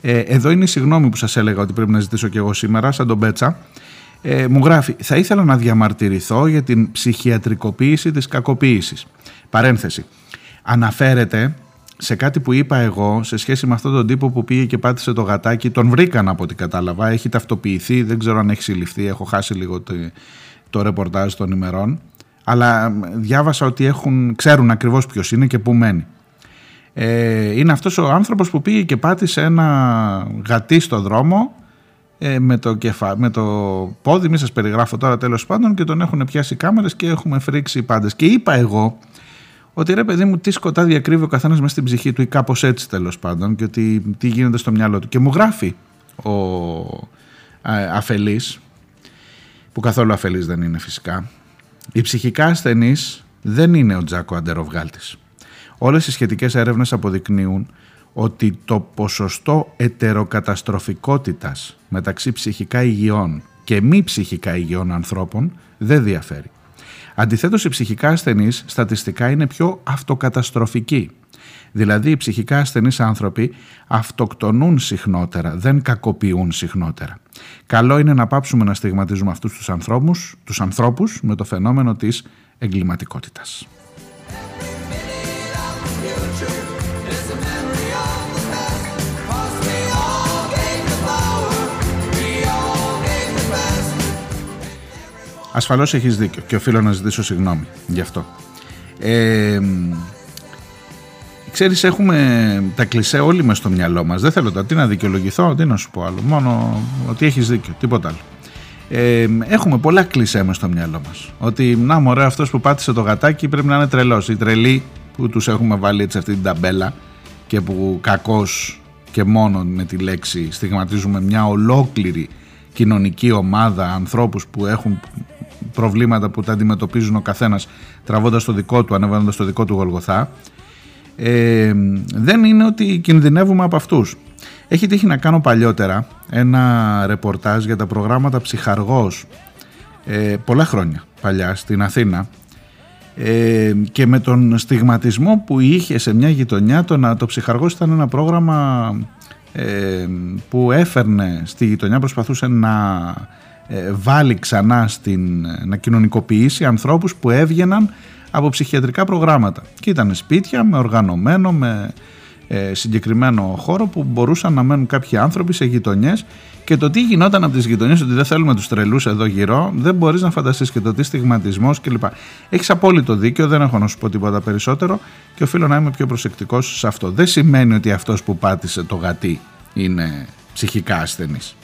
Ε, εδώ είναι η συγγνώμη που σας έλεγα ότι πρέπει να ζητήσω και εγώ σήμερα, σαν τον Πέτσα ε, μου γράφει «Θα ήθελα να διαμαρτυρηθώ για την ψυχιατρικοποίηση της κακοποίησης». Παρένθεση. Αναφέρεται σε κάτι που είπα εγώ σε σχέση με αυτόν τον τύπο που πήγε και πάτησε το γατάκι. Τον βρήκαν από ό,τι κατάλαβα. Έχει ταυτοποιηθεί. Δεν ξέρω αν έχει συλληφθεί. Έχω χάσει λίγο το, το ρεπορτάζ των ημερών. Αλλά διάβασα ότι έχουν, ξέρουν ακριβώς ποιος είναι και πού μένει. Ε, είναι αυτός ο άνθρωπος που πήγε και πάτησε ένα γατί στο δρόμο ε, με, το κεφα... με το πόδι, μη σας περιγράφω τώρα τέλος πάντων και τον έχουν πιάσει κάμερες και έχουμε φρίξει πάντες. Και είπα εγώ ότι ρε παιδί μου τι σκοτάδια κρύβει ο καθένας μέσα στην ψυχή του ή κάπως έτσι τέλος πάντων και ότι τι γίνεται στο μυαλό του. Και μου γράφει ο αφελής, που καθόλου αφελής δεν είναι φυσικά, οι ψυχικά ασθενείς δεν είναι ο Τζάκο Αντεροβγάλτης. Όλες οι σχετικές έρευνες αποδεικνύουν ότι το ποσοστό ετεροκαταστροφικότητας μεταξύ ψυχικά υγιών και μη ψυχικά υγιών ανθρώπων δεν διαφέρει. Αντιθέτως οι ψυχικά ασθενείς στατιστικά είναι πιο αυτοκαταστροφικοί. Δηλαδή οι ψυχικά ασθενείς άνθρωποι αυτοκτονούν συχνότερα, δεν κακοποιούν συχνότερα. Καλό είναι να πάψουμε να στιγματίζουμε αυτούς τους ανθρώπους, τους ανθρώπους με το φαινόμενο της εγκληματικότητας. Ασφαλώς έχεις δίκιο και οφείλω να ζητήσω συγγνώμη γι' αυτό. Ε, ξέρεις έχουμε τα κλισέ όλοι μες στο μυαλό μας. Δεν θέλω τώρα τι να δικαιολογηθώ, τι να σου πω άλλο. Μόνο ότι έχεις δίκιο, τίποτα άλλο. Ε, έχουμε πολλά κλισέ μες στο μυαλό μας. Ότι να μωρέ αυτός που πάτησε το γατάκι πρέπει να είναι τρελός. Οι τρελοί που τους έχουμε βάλει έτσι αυτή την ταμπέλα και που κακώς και μόνο με τη λέξη στιγματίζουμε μια ολόκληρη κοινωνική ομάδα ανθρώπους που έχουν προβλήματα που τα αντιμετωπίζουν ο καθένας τραβώντας το δικό του, ανεβαίνοντας το δικό του γολγοθά ε, δεν είναι ότι κινδυνεύουμε από αυτούς. Έχει τύχει να κάνω παλιότερα ένα ρεπορτάζ για τα προγράμματα ψυχαργός ε, πολλά χρόνια παλιά στην Αθήνα ε, και με τον στιγματισμό που είχε σε μια γειτονιά το, να, το ψυχαργός ήταν ένα πρόγραμμα ε, που έφερνε στη γειτονιά προσπαθούσε να ε, βάλει ξανά στην, να κοινωνικοποιήσει ανθρώπους που έβγαιναν από ψυχιατρικά προγράμματα και ήταν σπίτια με οργανωμένο, με ε, συγκεκριμένο χώρο που μπορούσαν να μένουν κάποιοι άνθρωποι σε γειτονιές και το τι γινόταν από τις γειτονιές, ότι δεν θέλουμε τους τρελούς εδώ γύρω, δεν μπορείς να φανταστείς και το τι στιγματισμός κλπ. Έχεις απόλυτο δίκιο, δεν έχω να σου πω τίποτα περισσότερο και οφείλω να είμαι πιο προσεκτικός σε αυτό. Δεν σημαίνει ότι αυτός που πάτησε το γατί είναι ψυχικά ασθενής.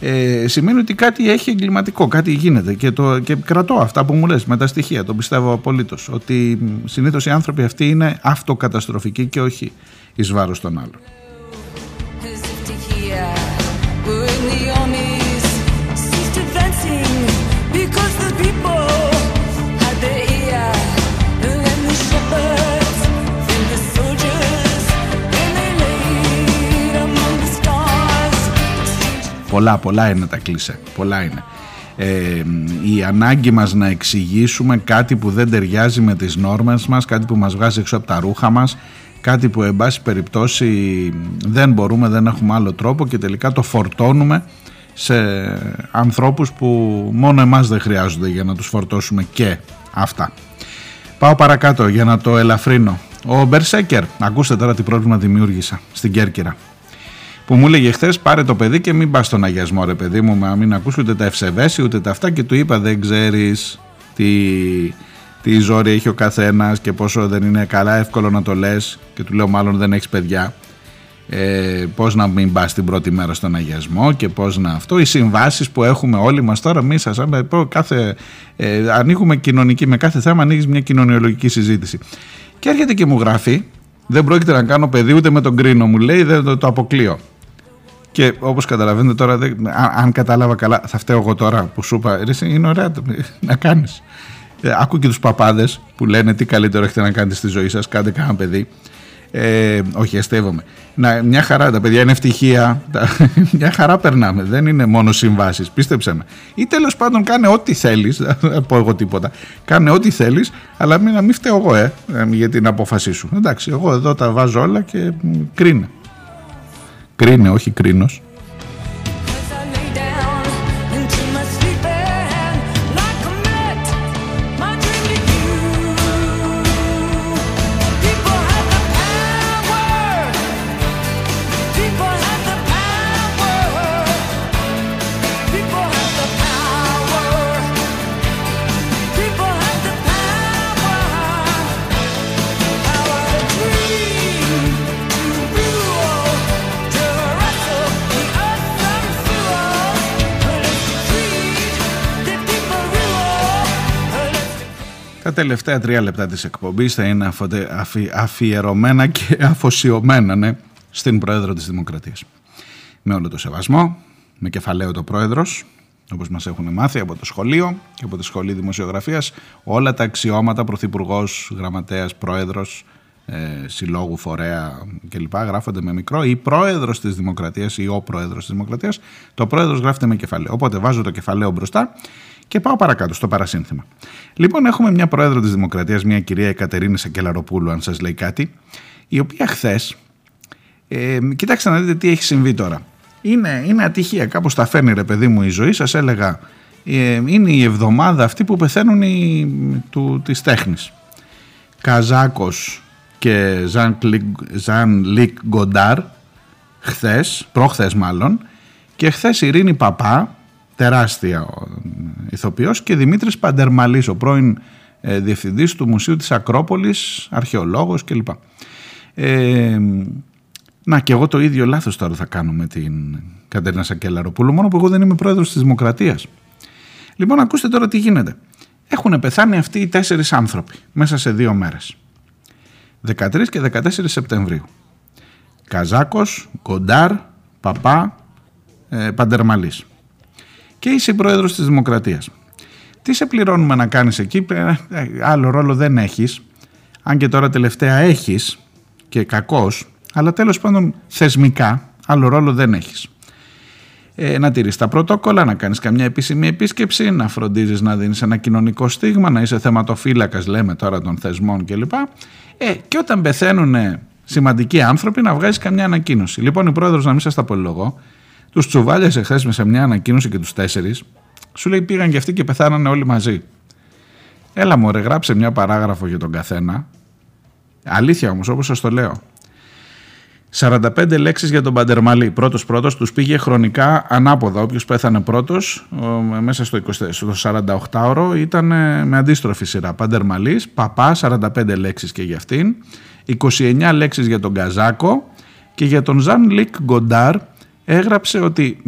Ε, σημαίνει ότι κάτι έχει εγκληματικό, κάτι γίνεται και, το, και κρατώ αυτά που μου λες με τα στοιχεία, το πιστεύω απολύτως ότι συνήθως οι άνθρωποι αυτοί είναι αυτοκαταστροφικοί και όχι εις βάρος των άλλων. Πολλά, πολλά είναι τα κλίσε. Πολλά είναι. Ε, η ανάγκη μας να εξηγήσουμε κάτι που δεν ταιριάζει με τις νόρμες μας, κάτι που μας βγάζει έξω από τα ρούχα μας, κάτι που εν πάση περιπτώσει δεν μπορούμε, δεν έχουμε άλλο τρόπο και τελικά το φορτώνουμε σε ανθρώπους που μόνο εμάς δεν χρειάζονται για να τους φορτώσουμε και αυτά. Πάω παρακάτω για να το ελαφρύνω. Ο Μπερσέκερ, ακούστε τώρα τι πρόβλημα δημιούργησα στην Κέρκυρα που μου έλεγε χθες πάρε το παιδί και μην πας στον αγιασμό ρε παιδί μου, μα μην ακούσει ούτε τα ευσεβέση ούτε τα αυτά. Και του είπα δεν ξέρεις τι, τι ζόρι έχει ο καθένας και πόσο δεν είναι καλά εύκολο να το λες και του λέω μάλλον δεν έχεις παιδιά. Ε, πώς να μην πας την πρώτη μέρα στον αγιασμό και πώς να αυτό οι συμβάσεις που έχουμε όλοι μας τώρα μη σας πω κάθε, ε, ανοίγουμε κοινωνική με κάθε θέμα ανοίγεις μια κοινωνιολογική συζήτηση. Και έρχεται και μου γράφει δεν πρόκειται να κάνω παιδί ούτε με τον κρίνο μου λέει δεν το, το αποκλείω και όπως καταλαβαίνετε τώρα, αν κατάλαβα καλά, θα φταίω εγώ τώρα που σου είπα, είναι ωραία να κάνεις. Ε, άκου και τους παπάδες που λένε τι καλύτερο έχετε να κάνετε στη ζωή σας, κάντε κανένα παιδί. Ε, όχι, αστεύομαι. Να, μια χαρά, τα παιδιά είναι ευτυχία. μια χαρά περνάμε. Δεν είναι μόνο συμβάσεις. Πίστεψε με. Ή τέλος πάντων κάνε ό,τι θέλεις. Δεν πω εγώ τίποτα. Κάνε ό,τι θέλεις, αλλά μην, να μην φταίω εγώ, ε, για την απόφασή σου. Εντάξει, εγώ εδώ τα βάζω όλα και κρίνε. Κρίνε, όχι κρίνος. Τα τελευταία τρία λεπτά της εκπομπής θα είναι αφιερωμένα και αφοσιωμένα ναι, στην Πρόεδρο της Δημοκρατίας. Με όλο το σεβασμό, με κεφαλαίο το Πρόεδρος, όπως μας έχουν μάθει από το σχολείο και από τη Σχολή Δημοσιογραφίας, όλα τα αξιώματα Πρωθυπουργός, Γραμματέας, Πρόεδρος, ε, Συλλόγου, Φορέα κλπ. γράφονται με μικρό ή Πρόεδρος της Δημοκρατίας ή ο Πρόεδρος της Δημοκρατίας. Το Πρόεδρος γράφεται με κεφαλαίο. Οπότε βάζω το κεφαλαίο μπροστά και πάω παρακάτω στο παρασύνθημα. Λοιπόν, έχουμε μια πρόεδρο της Δημοκρατίας, μια κυρία Εκατερίνη Σακελαροπούλου, αν σας λέει κάτι, η οποία χθες. Ε, κοιτάξτε να δείτε τι έχει συμβεί τώρα. Είναι, είναι ατυχία, κάπως τα φέρνει ρε παιδί μου η ζωή, σας έλεγα, ε, είναι η εβδομάδα αυτή που πεθαίνουν οι, του, της τέχνης. Καζάκος και Ζαν Λικ Γκοντάρ, χθες, προχθές μάλλον, και χθες Ειρήνη Παπά, τεράστια ηθοποιός και Δημήτρης Παντερμαλής, ο πρώην ε, διευθυντής του Μουσείου της Ακρόπολης, αρχαιολόγος κλπ. Ε, να και εγώ το ίδιο λάθος τώρα θα κάνω με την Κατερίνα Σακελαροπούλου, μόνο που εγώ δεν είμαι πρόεδρος της Δημοκρατίας. Λοιπόν, ακούστε τώρα τι γίνεται. Έχουν πεθάνει αυτοί οι τέσσερις άνθρωποι μέσα σε δύο μέρες. 13 και 14 Σεπτεμβρίου. Καζάκος, Γκοντάρ, Παπά, ε, Παντερμαλής και είσαι πρόεδρος της Δημοκρατίας. Τι σε πληρώνουμε να κάνεις εκεί, άλλο ρόλο δεν έχεις, αν και τώρα τελευταία έχεις και κακός, αλλά τέλος πάντων θεσμικά άλλο ρόλο δεν έχεις. Ε, να τηρείς τα πρωτόκολλα, να κάνεις καμιά επίσημη επίσκεψη, να φροντίζεις να δίνεις ένα κοινωνικό στίγμα, να είσαι θεματοφύλακας λέμε τώρα των θεσμών κλπ. Ε, και όταν πεθαίνουν σημαντικοί άνθρωποι να βγάζεις καμιά ανακοίνωση. Λοιπόν, η πρόεδρος, να μην σας τα απολογώ, τους τσουβάλιασε χθε σε μια ανακοίνωση και τους τέσσερις, σου λέει πήγαν και αυτοί και πεθάνανε όλοι μαζί. Έλα μου, ρε, γράψε μια παράγραφο για τον καθένα. Αλήθεια όμως, όπως σας το λέω. 45 λέξεις για τον Παντερμαλή. Πρώτος πρώτος τους πήγε χρονικά ανάποδα. Όποιος πέθανε πρώτος μέσα στο, 20, στο 48 ώρο ήταν με αντίστροφη σειρά. Παντερμαλής, Παπά 45 λέξεις και για αυτήν. 29 λέξεις για τον Καζάκο και για τον Ζαν Λυκ Γκοντάρ έγραψε ότι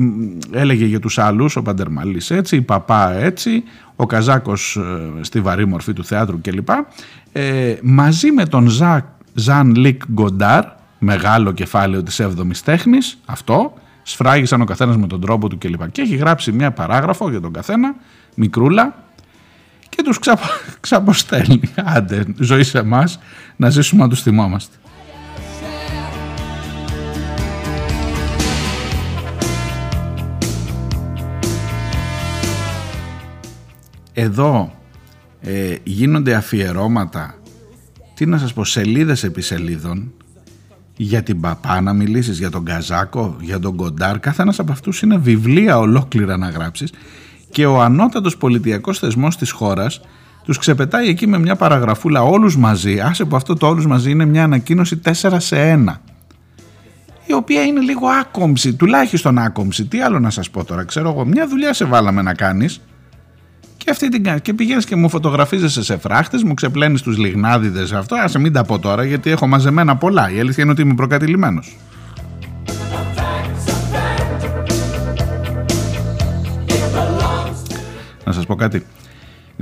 έλεγε για τους άλλους ο Παντερμαλής έτσι, η Παπά έτσι, ο Καζάκος ε, στη βαρύ μορφή του θεάτρου κλπ. Ε, μαζί με τον Ζαν Λυκ Γκοντάρ, μεγάλο κεφάλαιο της 7ης τέχνης, αυτό, σφράγισαν ο καθένας με τον τρόπο του κλπ. Και έχει γράψει μια παράγραφο για τον καθένα, μικρούλα, και τους ξαπο, ξαποστέλνει. Άντε, ζωή σε εμάς, να ζήσουμε να τους θυμόμαστε. Εδώ ε, γίνονται αφιερώματα, τι να σας πω, σελίδες επί σελίδων, για την Παπά να μιλήσεις, για τον Καζάκο, για τον Κοντάρ, κάθε ένας από αυτούς είναι βιβλία ολόκληρα να γράψεις και ο ανώτατος πολιτιακός θεσμός της χώρας τους ξεπετάει εκεί με μια παραγραφούλα όλους μαζί, άσε που αυτό το όλους μαζί είναι μια ανακοίνωση 4 σε 1 η οποία είναι λίγο άκομψη, τουλάχιστον άκομψη. Τι άλλο να σας πω τώρα, ξέρω εγώ, μια δουλειά σε βάλαμε να κάνεις και αυτή την κάνεις και πηγαίνεις και μου φωτογραφίζεσαι σε φράχτες, μου ξεπλένεις τους λιγνάδιδες αυτό, άσε μην τα πω τώρα γιατί έχω μαζεμένα πολλά, η αλήθεια είναι ότι είμαι προκατηλημένος. Να σας πω κάτι.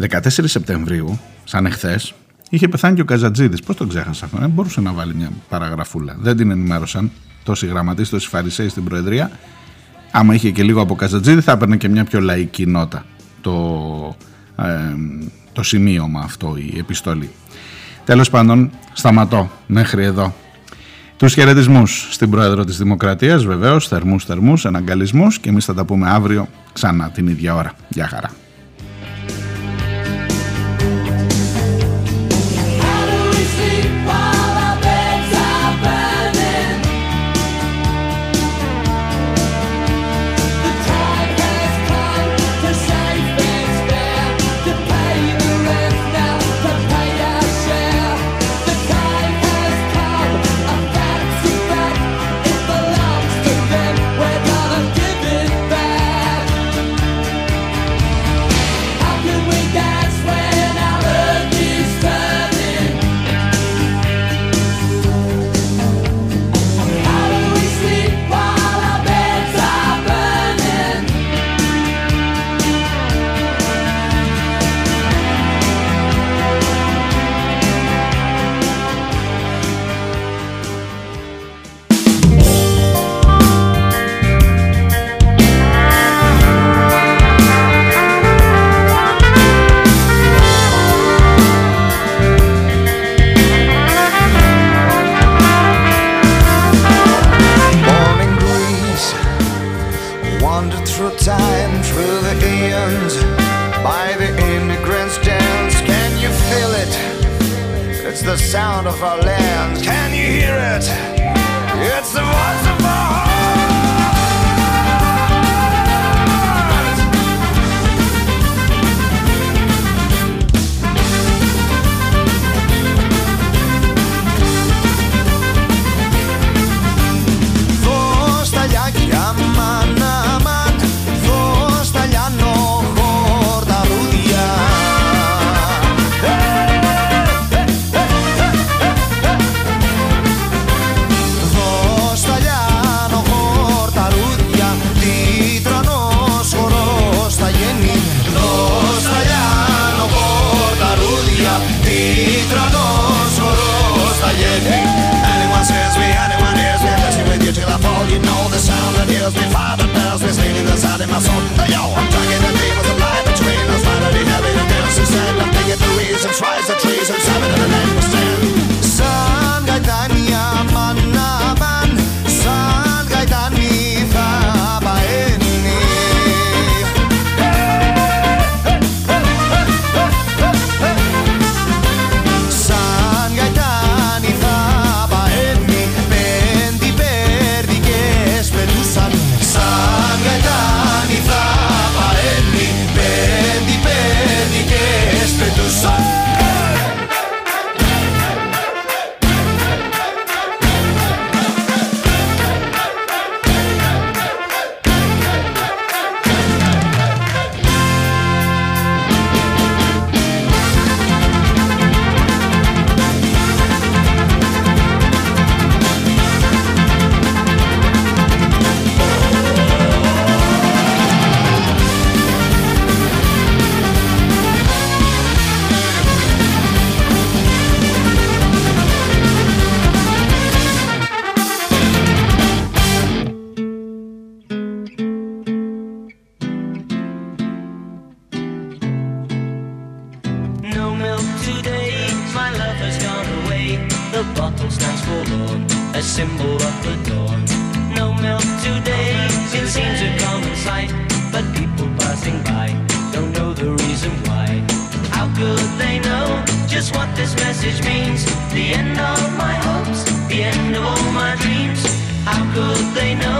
14 Σεπτεμβρίου, σαν εχθές, είχε πεθάνει και ο Καζατζίδης. Πώς τον ξέχασα αυτό, δεν μπορούσε να βάλει μια παραγραφούλα. Δεν την ενημέρωσαν τόσοι γραμματείς, τόσοι φαρισαίοι στην Προεδρία. Άμα είχε και λίγο από Καζατζίδη, θα έπαιρνε και μια πιο λαϊκή νότα το, ε, το σημείωμα αυτό, η επιστολή. Τέλος πάντων, σταματώ μέχρι εδώ. Τους χαιρετισμούς στην Πρόεδρο της Δημοκρατίας, βεβαίως, θερμούς θερμούς, εναγκαλισμούς και εμείς θα τα πούμε αύριο ξανά την ίδια ώρα. Γεια χαρά. the end of my hopes, the end of all my dreams. How could they know?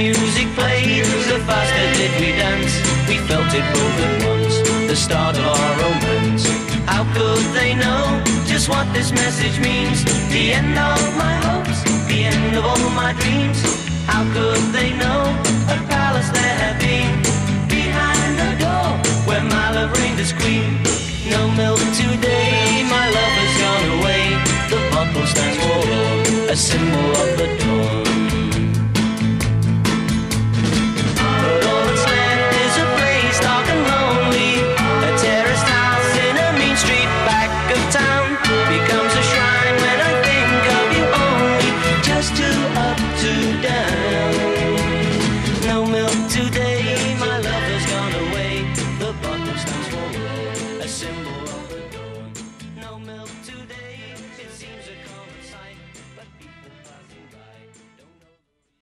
music played, the faster did we dance. We felt it both at once, the start of our romance. How could they know just what this message means? The end of my hopes, the end of all my dreams. How could they know a palace there had been behind the door where my love reigned as queen? No milk today, my love has gone away. The bottle stands for a symbol of the